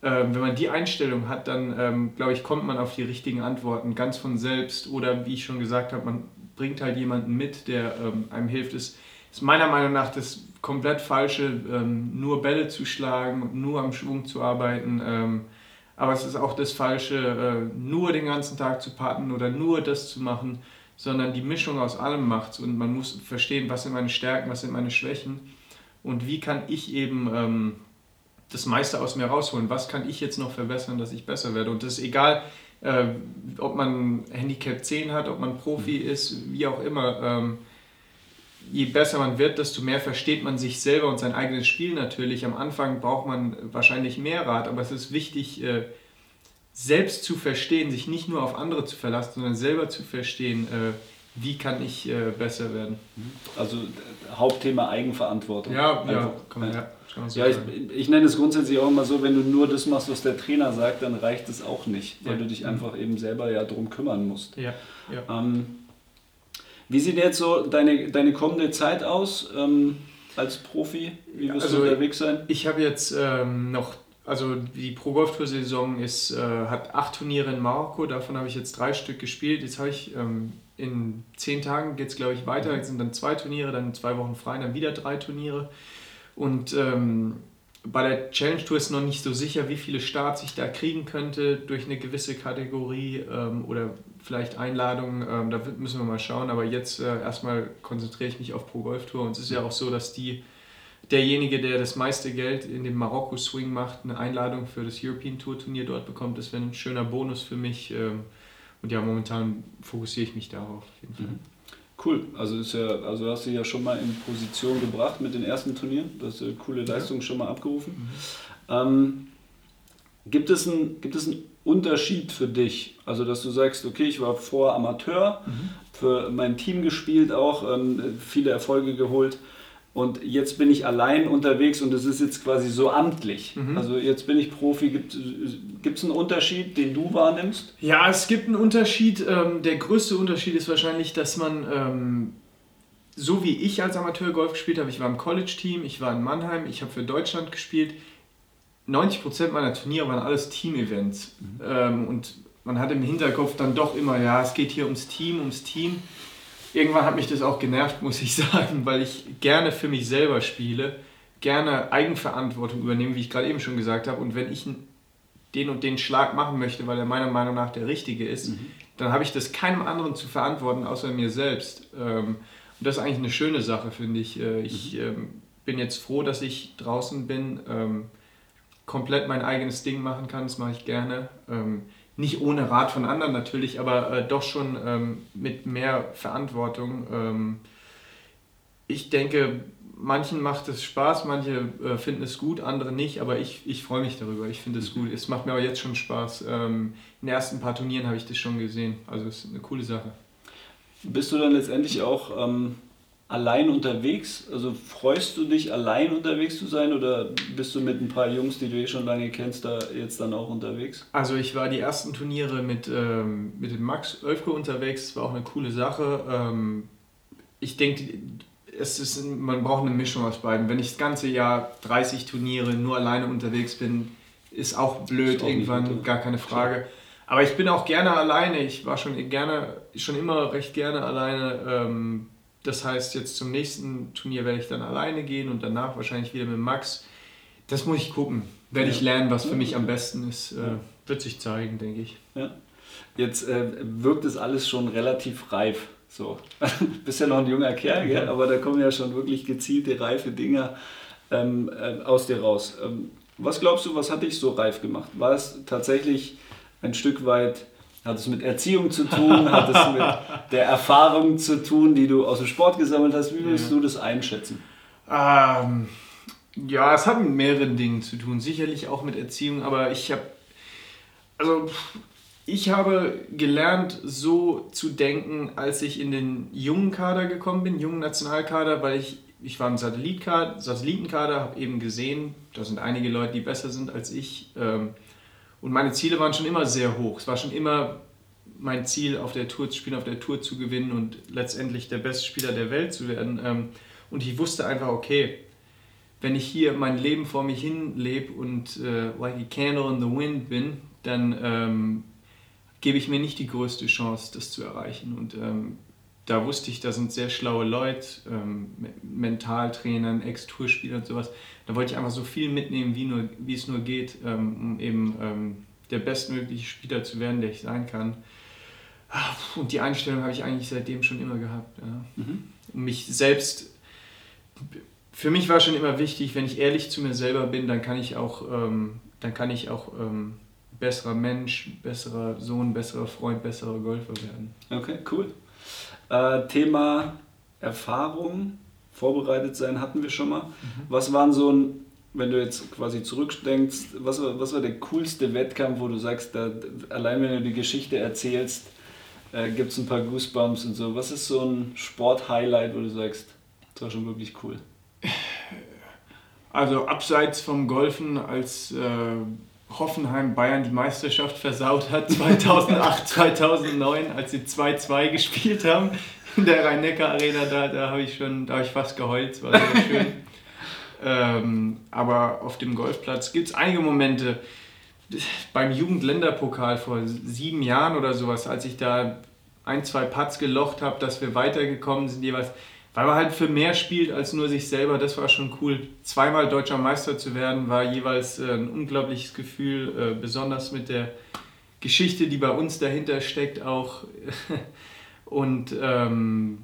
Ähm, wenn man die Einstellung hat, dann ähm, glaube ich, kommt man auf die richtigen Antworten ganz von selbst. Oder wie ich schon gesagt habe, man bringt halt jemanden mit, der ähm, einem hilft. Es ist meiner Meinung nach das komplett falsche, ähm, nur Bälle zu schlagen, nur am Schwung zu arbeiten. Ähm, aber es ist auch das Falsche, äh, nur den ganzen Tag zu patten oder nur das zu machen, sondern die Mischung aus allem macht und man muss verstehen, was sind meine Stärken, was sind meine Schwächen und wie kann ich eben ähm, das meiste aus mir rausholen, was kann ich jetzt noch verbessern, dass ich besser werde. Und das ist egal, äh, ob man Handicap 10 hat, ob man Profi mhm. ist, wie auch immer. Ähm, je besser man wird, desto mehr versteht man sich selber und sein eigenes Spiel natürlich. Am Anfang braucht man wahrscheinlich mehr Rat, aber es ist wichtig, äh, selbst zu verstehen, sich nicht nur auf andere zu verlassen, sondern selber zu verstehen, äh, wie kann ich äh, besser werden. Also Hauptthema Eigenverantwortung. Ja, ja, kann man, ja. Ja, ich, ich, nenne es grundsätzlich auch immer so, wenn du nur das machst, was der Trainer sagt, dann reicht es auch nicht, weil ja. du dich einfach eben selber ja drum kümmern musst. Ja. ja. Ähm, wie sieht jetzt so deine, deine kommende Zeit aus ähm, als Profi? Wie wirst also du unterwegs sein? Ich habe jetzt ähm, noch, also die Pro Golf Tour Saison ist, äh, hat acht Turniere in Marokko, davon habe ich jetzt drei Stück gespielt. Jetzt habe ich ähm, in zehn Tagen geht es glaube ich weiter, jetzt sind dann zwei Turniere, dann zwei Wochen frei, dann wieder drei Turniere. Und ähm, bei der Challenge Tour ist noch nicht so sicher, wie viele Starts ich da kriegen könnte durch eine gewisse Kategorie ähm, oder vielleicht Einladungen. Ähm, da müssen wir mal schauen. Aber jetzt äh, erstmal konzentriere ich mich auf Pro Golf Tour. Und es ist ja auch so, dass die, derjenige, der das meiste Geld in dem Marokko-Swing macht, eine Einladung für das European Tour Turnier dort bekommt. Das wäre ein schöner Bonus für mich. Ähm, und ja, momentan fokussiere ich mich darauf. Mhm. Cool, also ist ja, also hast du ja schon mal in Position gebracht mit den ersten Turnieren. Du hast eine coole Leistung ja. schon mal abgerufen. Mhm. Ähm, gibt, es ein, gibt es einen Unterschied für dich? Also, dass du sagst, okay, ich war vorher Amateur, mhm. für mein Team gespielt auch, ähm, viele Erfolge geholt und jetzt bin ich allein unterwegs und es ist jetzt quasi so amtlich. Mhm. Also jetzt bin ich Profi. Gibt es einen Unterschied, den du wahrnimmst? Ja, es gibt einen Unterschied. Ähm, der größte Unterschied ist wahrscheinlich, dass man, ähm, so wie ich als Amateur Golf gespielt habe, ich war im College-Team, ich war in Mannheim, ich habe für Deutschland gespielt. 90% meiner Turniere waren alles Team-Events. Mhm. Ähm, und man hat im Hinterkopf dann doch immer, ja, es geht hier ums Team, ums Team irgendwann hat mich das auch genervt, (laughs) muss ich sagen, weil ich gerne für mich selber spiele, gerne Eigenverantwortung übernehme, wie ich gerade eben schon gesagt habe. Und wenn ich den und den Schlag machen möchte, weil er meiner Meinung nach der richtige ist, mhm. dann habe ich das keinem anderen zu verantworten, außer mir selbst. Ähm, und das ist eigentlich eine schöne Sache, finde ich. Äh, ich mhm. Ähm, bin jetzt froh, dass ich draußen bin, ähm, komplett mein eigenes Ding machen kann, das mache ich gerne nicht ohne Rat von anderen natürlich, aber äh, doch schon ähm, mit mehr Verantwortung. Ähm, ich denke, manchen macht es Spaß, manche äh, finden es gut, andere nicht, aber ich, ich freue mich darüber. Ich finde es gut. Es macht mir aber jetzt schon Spaß. Ähm, in den ersten paar Turnieren habe ich das schon gesehen. Also es ist eine coole Sache. Bist du dann letztendlich auch ähm, allein unterwegs? Also freust du dich, allein unterwegs zu sein oder bist du mit ein paar Jungs, die du eh schon lange kennst, da jetzt dann auch unterwegs? Also ich war die ersten Turniere mit, ähm, mit dem Max Oelfke unterwegs, das war auch eine coole Sache. Ähm, ich denke, es ist, man braucht eine Mischung aus beiden. Wenn ich das ganze Jahr 30 Turniere nur alleine unterwegs bin, ist auch blöd ist auch irgendwann, gar keine Frage. Aber ich bin auch gerne alleine. Ich war schon gerne, schon immer recht gerne alleine. Ähm, das heißt, jetzt zum nächsten Turnier werde ich dann alleine gehen und danach wahrscheinlich wieder mit Max. Das muss ich gucken. Werde ja. ich lernen, was für mich am besten ist. Äh, wird sich zeigen, denke ich. Ja. Jetzt äh, wirkt es alles schon relativ reif. So. (laughs) Bist ja noch ein junger Kerl, gell? aber da kommen ja schon wirklich gezielte, reife Dinge ähm, äh, aus dir raus. Ähm, was glaubst du, was hat dich so reif gemacht? War es tatsächlich ein Stück weit hat es mit Erziehung zu tun? Hat es mit (laughs) der Erfahrung zu tun, die du aus dem Sport gesammelt hast? Wie würdest ja. du das einschätzen? Ähm, ja, es hat mit mehreren Dingen zu tun. Sicherlich auch mit Erziehung, aber ich habe. Also, ich habe gelernt, so zu denken, als ich in den jungen Kader gekommen bin, jungen Nationalkader, weil ich, ich war im Satellitenkader, habe eben gesehen, da sind einige Leute, die besser sind als ich. Ähm, und meine Ziele waren schon immer sehr hoch. Es war schon immer mein Ziel, auf der Tour zu spielen, auf der Tour zu gewinnen und letztendlich der beste Spieler der Welt zu werden. Ähm, und ich wusste einfach, okay, wenn ich hier mein Leben vor mich hin lebe und äh, like a candle in the wind bin, dann ähm, gebe ich mir nicht die größte Chance, das zu erreichen. Und ähm, da wusste ich, da sind sehr schlaue Leute, ähm, Mentaltrainern, Ex-Tourspieler und sowas. Da wollte ich einfach so viel mitnehmen, wie, nur, wie es nur geht, ähm, um eben ähm, der bestmögliche Spieler zu werden, der ich sein kann. Und die Einstellung habe ich eigentlich seitdem schon immer gehabt. Ja. Mhm. Um mich selbst, für mich war schon immer wichtig, wenn ich ehrlich zu mir selber bin, dann kann ich auch, ähm, dann kann ich auch ähm, besserer Mensch, besserer Sohn, besserer Freund, besserer Golfer werden. Okay, cool. Äh, Thema Erfahrung, vorbereitet sein hatten wir schon mal. Mhm. Was waren so ein, wenn du jetzt quasi zurückdenkst, was war, was war der coolste Wettkampf, wo du sagst, da, allein wenn du die Geschichte erzählst, äh, gibt es ein paar Goosebumps und so. Was ist so ein Sport-Highlight, wo du sagst, das war schon wirklich cool? Also abseits vom Golfen, als äh, Hoffenheim Bayern die Meisterschaft versaut hat, (laughs) 2008, 2009, als sie 2-2 gespielt haben in der Rhein-Neckar-Arena, da, da habe ich schon, da habe ich fast geheult, es war sehr (laughs) schön. ähm, aber auf dem Golfplatz gibt es einige Momente, beim Jugendländerpokal vor sieben Jahren oder sowas, als ich da ein, zwei Putts gelocht habe, dass wir weitergekommen sind jeweils, weil man halt für mehr spielt als nur sich selber, das war schon cool. Zweimal deutscher Meister zu werden, war jeweils äh, ein unglaubliches Gefühl, äh, besonders mit der Geschichte, die bei uns dahinter steckt auch. (laughs) Und ähm,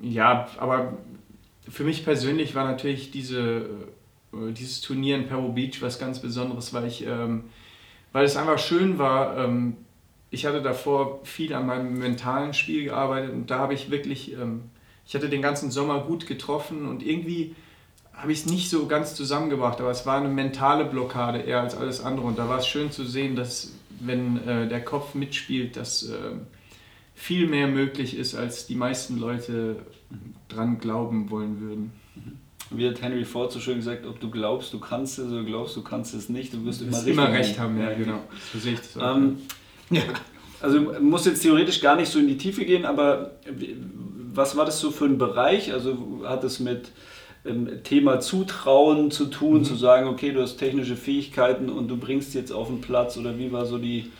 ja, aber für mich persönlich war natürlich diese, äh, dieses Turnier in Pebble Beach was ganz Besonderes, weil ich ähm, weil es einfach schön war. Ähm, ich hatte davor viel an meinem mentalen Spiel gearbeitet und da habe ich wirklich, ähm, ich hatte den ganzen Sommer gut getroffen und irgendwie habe ich es nicht so ganz zusammengebracht, aber es war eine mentale Blockade eher als alles andere und da war es schön zu sehen, dass wenn äh, der Kopf mitspielt, dass äh, viel mehr möglich ist, als die meisten Leute dran glauben wollen würden. Mhm wie hat Henry Ford so schön gesagt, ob du glaubst, du kannst es oder glaubst, du kannst es nicht, du wirst immer, immer recht haben. Ja, genau. So sehe ich das auch. Ähm, ja. (laughs) Also muss jetzt theoretisch gar nicht so in die Tiefe gehen, aber was war das so für ein Bereich? Also hat es mit ähm, Thema Zutrauen zu tun, mhm. zu sagen, okay, du hast technische Fähigkeiten und du bringst jetzt auf den Platz oder wie war so die,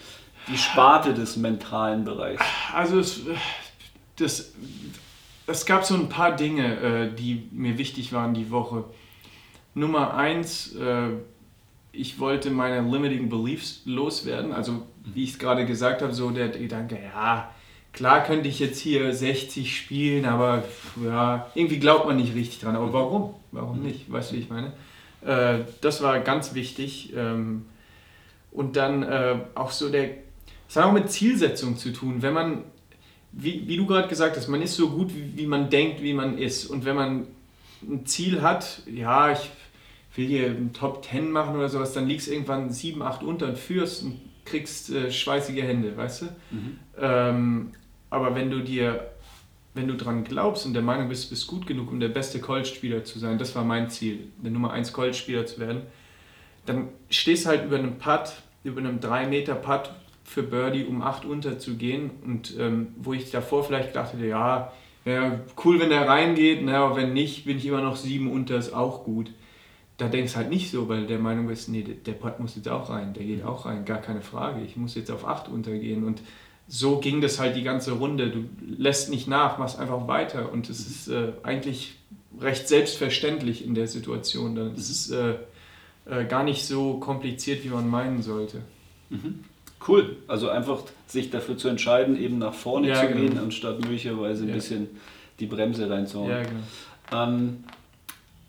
die Sparte des mentalen Bereichs? Also es, das es gab so ein paar Dinge, äh, die mir wichtig waren die Woche. Nummer eins, äh, ich wollte meine limiting beliefs loswerden. Also, wie ich es gerade gesagt habe, so der Gedanke, ja, klar könnte ich jetzt hier 60 spielen, aber ja, irgendwie glaubt man nicht richtig dran. Aber warum? Warum nicht? Weißt du, wie ich meine? Äh, das war ganz wichtig. Ähm, und dann auch so der, es hat auch mit Zielsetzung zu tun. Wenn man wie, wie du gerade gesagt hast, man ist so gut, wie, wie man denkt, wie man ist. Und wenn man ein Ziel hat, ja, ich will hier einen Top 10 machen oder sowas, dann liegst irgendwann 7, 8 unter und führst und kriegst äh, schweißige Hände, weißt du? Mhm. Ähm, aber wenn du dir, wenn du dran glaubst und der Meinung bist, du bist gut genug, um der beste College-Spieler zu sein, das war mein Ziel, der Nummer 1 College-Spieler zu werden, dann stehst du halt über einem Putt, über einem 3-Meter-Putt, für Birdie um 8 unterzugehen und ähm, wo ich davor vielleicht dachte, ja, wäre cool, wenn er reingeht, na, aber wenn nicht, bin ich immer noch 7 unter, ist auch gut. Da denkst du halt nicht so, weil der Meinung bist, nee, der Putt muss jetzt auch rein, der geht auch rein, gar keine Frage, ich muss jetzt auf 8 untergehen und so ging das halt die ganze Runde. Du lässt nicht nach, machst einfach weiter und es ist äh, eigentlich recht selbstverständlich in der Situation. Dann ist es äh, äh, gar nicht so kompliziert, wie man meinen sollte. Mhm. Cool. Also einfach sich dafür zu entscheiden, eben nach vorne ja, zu genau. gehen, anstatt möglicherweise ein ja. bisschen die Bremse reinzuhauen. Ja, genau. Ähm,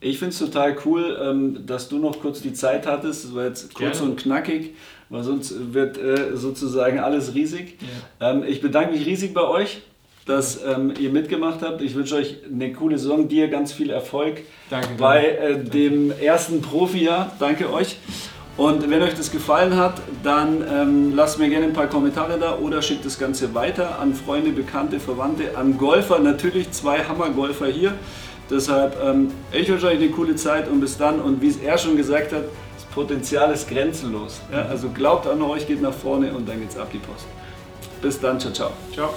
ich finde es total cool, ähm, dass du noch kurz die Zeit hattest. Das war jetzt kurz Gerne. und knackig, weil sonst wird äh, sozusagen alles riesig. Ähm, ich bedanke mich riesig bei euch, dass ähm, ihr mitgemacht habt. Ich wünsche euch eine coole Saison, dir ganz viel Erfolg Danke, bei äh, dem ersten Profijahr. Danke euch. Und wenn euch das gefallen hat, dann ähm, lasst mir gerne ein paar Kommentare da oder schickt das Ganze weiter an Freunde, Bekannte, Verwandte, an Golfer. Natürlich zwei Hammer-Golfer hier. Deshalb, ähm, ich wünsche euch eine coole Zeit und bis dann. Und wie es er schon gesagt hat, das Potenzial ist grenzenlos. Ja, also glaubt an euch, geht nach vorne und dann geht's ab die Post. Bis dann, ciao, ciao. Ciao.